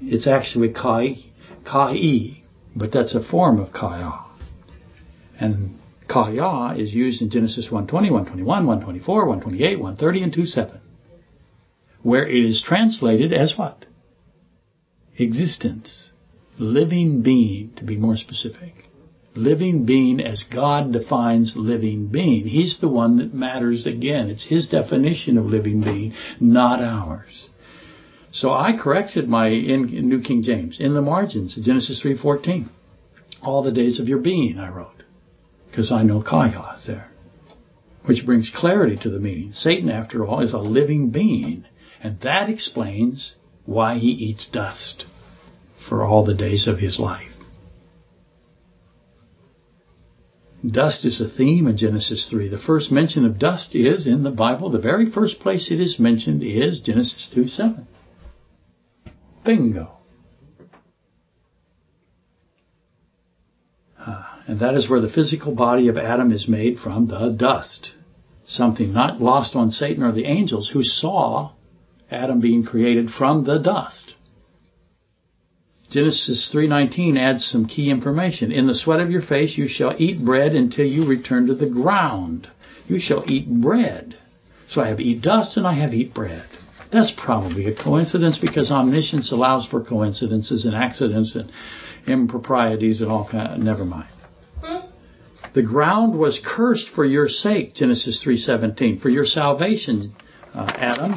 It's actually kai, kai, but that's a form of kaya. And kaya is used in Genesis 120, 121, 124, 128, 130, and 27. Where it is translated as what? Existence. Living being, to be more specific. Living being as God defines living being. He's the one that matters again. It's His definition of living being, not ours. So I corrected my in, New King James in the margins, Genesis 3:14. All the days of your being, I wrote, because I know Kaya is there, which brings clarity to the meaning. Satan, after all, is a living being, and that explains why he eats dust for all the days of his life. Dust is a theme in Genesis 3. The first mention of dust is in the Bible. The very first place it is mentioned is Genesis 2 7. Bingo. Uh, and that is where the physical body of Adam is made from the dust. Something not lost on Satan or the angels who saw Adam being created from the dust. Genesis 3:19 adds some key information. In the sweat of your face you shall eat bread until you return to the ground. You shall eat bread. So I have eat dust and I have eat bread. That's probably a coincidence because omniscience allows for coincidences and accidents and improprieties and all kind. Of, never mind. The ground was cursed for your sake, Genesis 3:17, for your salvation, uh, Adam.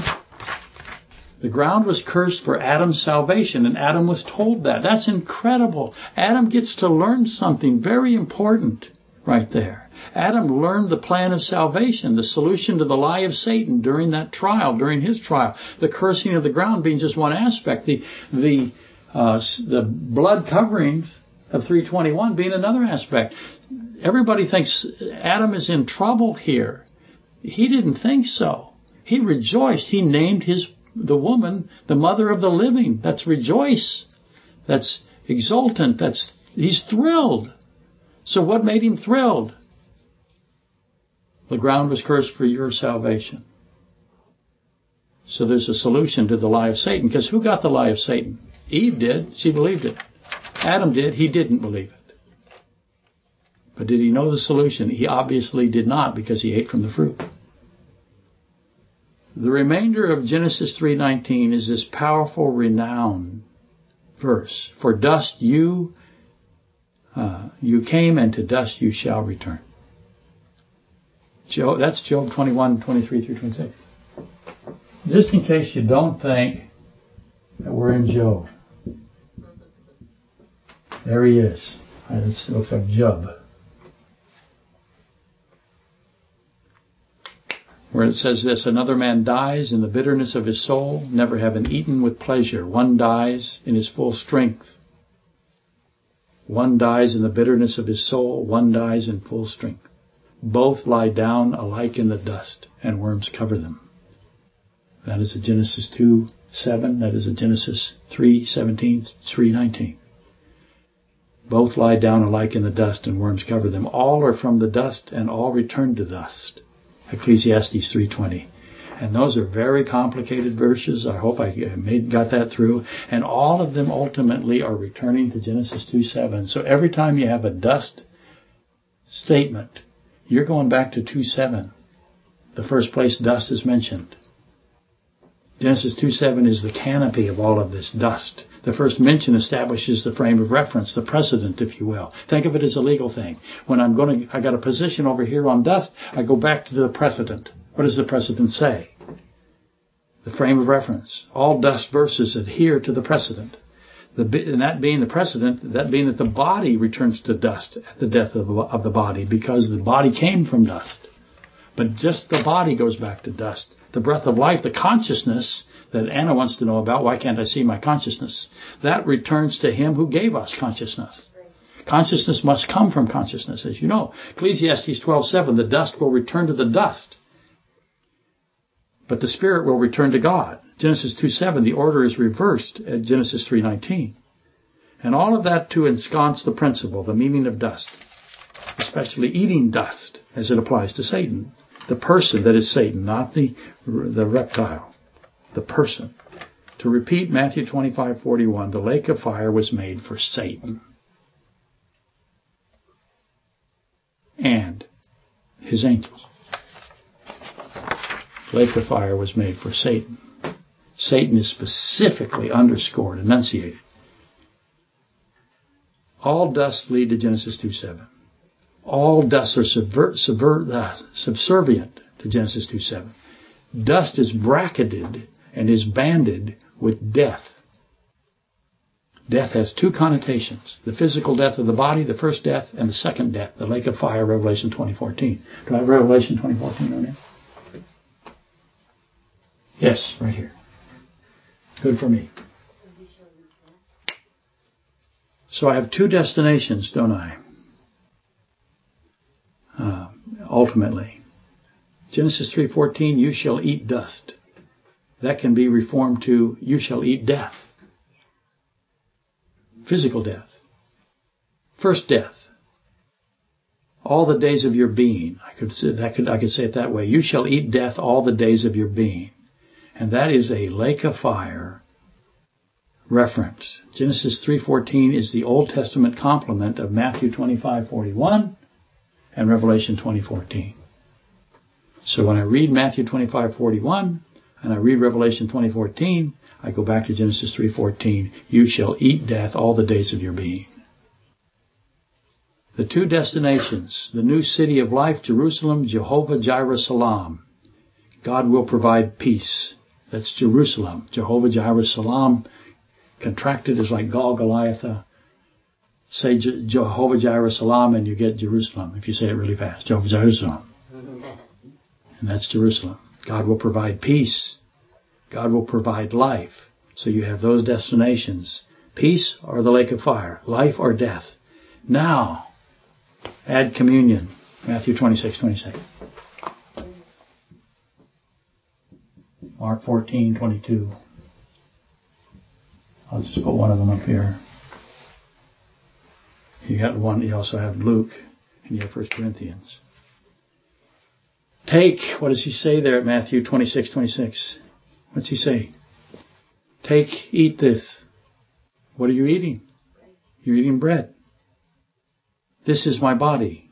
The ground was cursed for Adam's salvation, and Adam was told that. That's incredible. Adam gets to learn something very important right there. Adam learned the plan of salvation, the solution to the lie of Satan during that trial, during his trial. The cursing of the ground being just one aspect, the the uh, the blood coverings of 321 being another aspect. Everybody thinks Adam is in trouble here. He didn't think so. He rejoiced. He named his the woman the mother of the living. That's rejoice. That's exultant. That's he's thrilled. So what made him thrilled? The ground was cursed for your salvation. So there's a solution to the lie of Satan. Because who got the lie of Satan? Eve did. She believed it. Adam did. He didn't believe it. But did he know the solution? He obviously did not because he ate from the fruit. The remainder of Genesis 3:19 is this powerful renown verse. For dust you uh, you came, and to dust you shall return. Job, that's Job 21, 23 through 26. Just in case you don't think that we're in Job. There he is. It looks like Job. Where it says this, another man dies in the bitterness of his soul, never having eaten with pleasure. One dies in his full strength. One dies in the bitterness of his soul, one dies in full strength. Both lie down alike in the dust, and worms cover them. That is a Genesis 2, 7. That is a Genesis 3, 17, 3, 19. Both lie down alike in the dust, and worms cover them. All are from the dust, and all return to dust. Ecclesiastes 3:20. And those are very complicated verses. I hope I made, got that through. And all of them ultimately are returning to Genesis 2:7. So every time you have a dust statement, you're going back to 2:7. The first place dust is mentioned. Genesis 2:7 is the canopy of all of this dust. The first mention establishes the frame of reference, the precedent, if you will. Think of it as a legal thing. When I'm going to, I got a position over here on dust, I go back to the precedent. What does the precedent say? The frame of reference. All dust verses adhere to the precedent. The, and that being the precedent, that being that the body returns to dust at the death of the, of the body because the body came from dust. But just the body goes back to dust the breath of life, the consciousness that Anna wants to know about, why can't I see my consciousness? That returns to Him who gave us consciousness. Consciousness must come from consciousness, as you know. Ecclesiastes 12:7, the dust will return to the dust, but the spirit will return to God. Genesis 2:7, the order is reversed at Genesis 3:19. And all of that to ensconce the principle, the meaning of dust, especially eating dust as it applies to Satan the person that is Satan, not the, the reptile, the person. To repeat Matthew 25:41, the lake of fire was made for Satan and his angels. Lake of fire was made for Satan. Satan is specifically underscored, enunciated. All dust lead to Genesis 2:7 all dust are subvert, subvert, uh, subservient to Genesis 2.7. Dust is bracketed and is banded with death. Death has two connotations. The physical death of the body, the first death, and the second death, the lake of fire, Revelation 2014. Do I have Revelation 2014 on there? Yes, right here. Good for me. So I have two destinations, don't I? uh, ultimately. Genesis 3:14, you shall eat dust. That can be reformed to you shall eat death. Physical death. First death. All the days of your being. I could say that could I could say it that way. You shall eat death all the days of your being. And that is a lake of fire reference. Genesis 3:14 is the Old Testament complement of Matthew 25:41 and Revelation 20:14. So when I read Matthew 25:41 and I read Revelation 20:14, I go back to Genesis 3:14, you shall eat death all the days of your being. The two destinations, the new city of life, Jerusalem, Jehovah Jireh Salam. God will provide peace. That's Jerusalem. Jehovah Jireh Salam, contracted is like Gal Goliath, say Jehovah Jireh Salam and you get Jerusalem if you say it really fast. Jehovah Jerusalem. <laughs> And that's Jerusalem. God will provide peace. God will provide life. So you have those destinations. Peace or the lake of fire. Life or death. Now, add communion. Matthew 26, 26. Mark 14, 22. I'll just put one of them up here. You got one, you also have Luke, and you have First Corinthians. Take, what does he say there at Matthew 26, 26? What's he say? Take, eat this. What are you eating? You're eating bread. This is my body.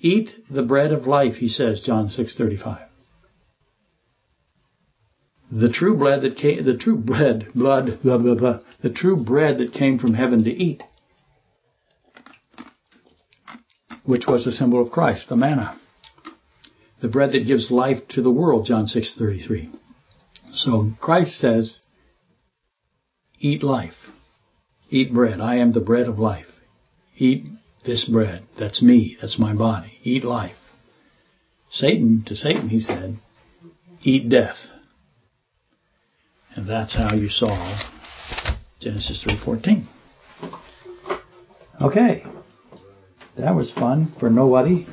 Eat the bread of life, he says, John 6:35. The true blood that came, the true bread, blood, blah, blah, blah, the true bread that came from heaven to eat, which was a symbol of Christ, the manna, the bread that gives life to the world, John 6:33. So Christ says, eat life, eat bread. I am the bread of life. Eat this bread. That's me. That's my body. Eat life. Satan, to Satan, he said, eat death. And that's how you solve Genesis 3.14. Okay. That was fun for nobody.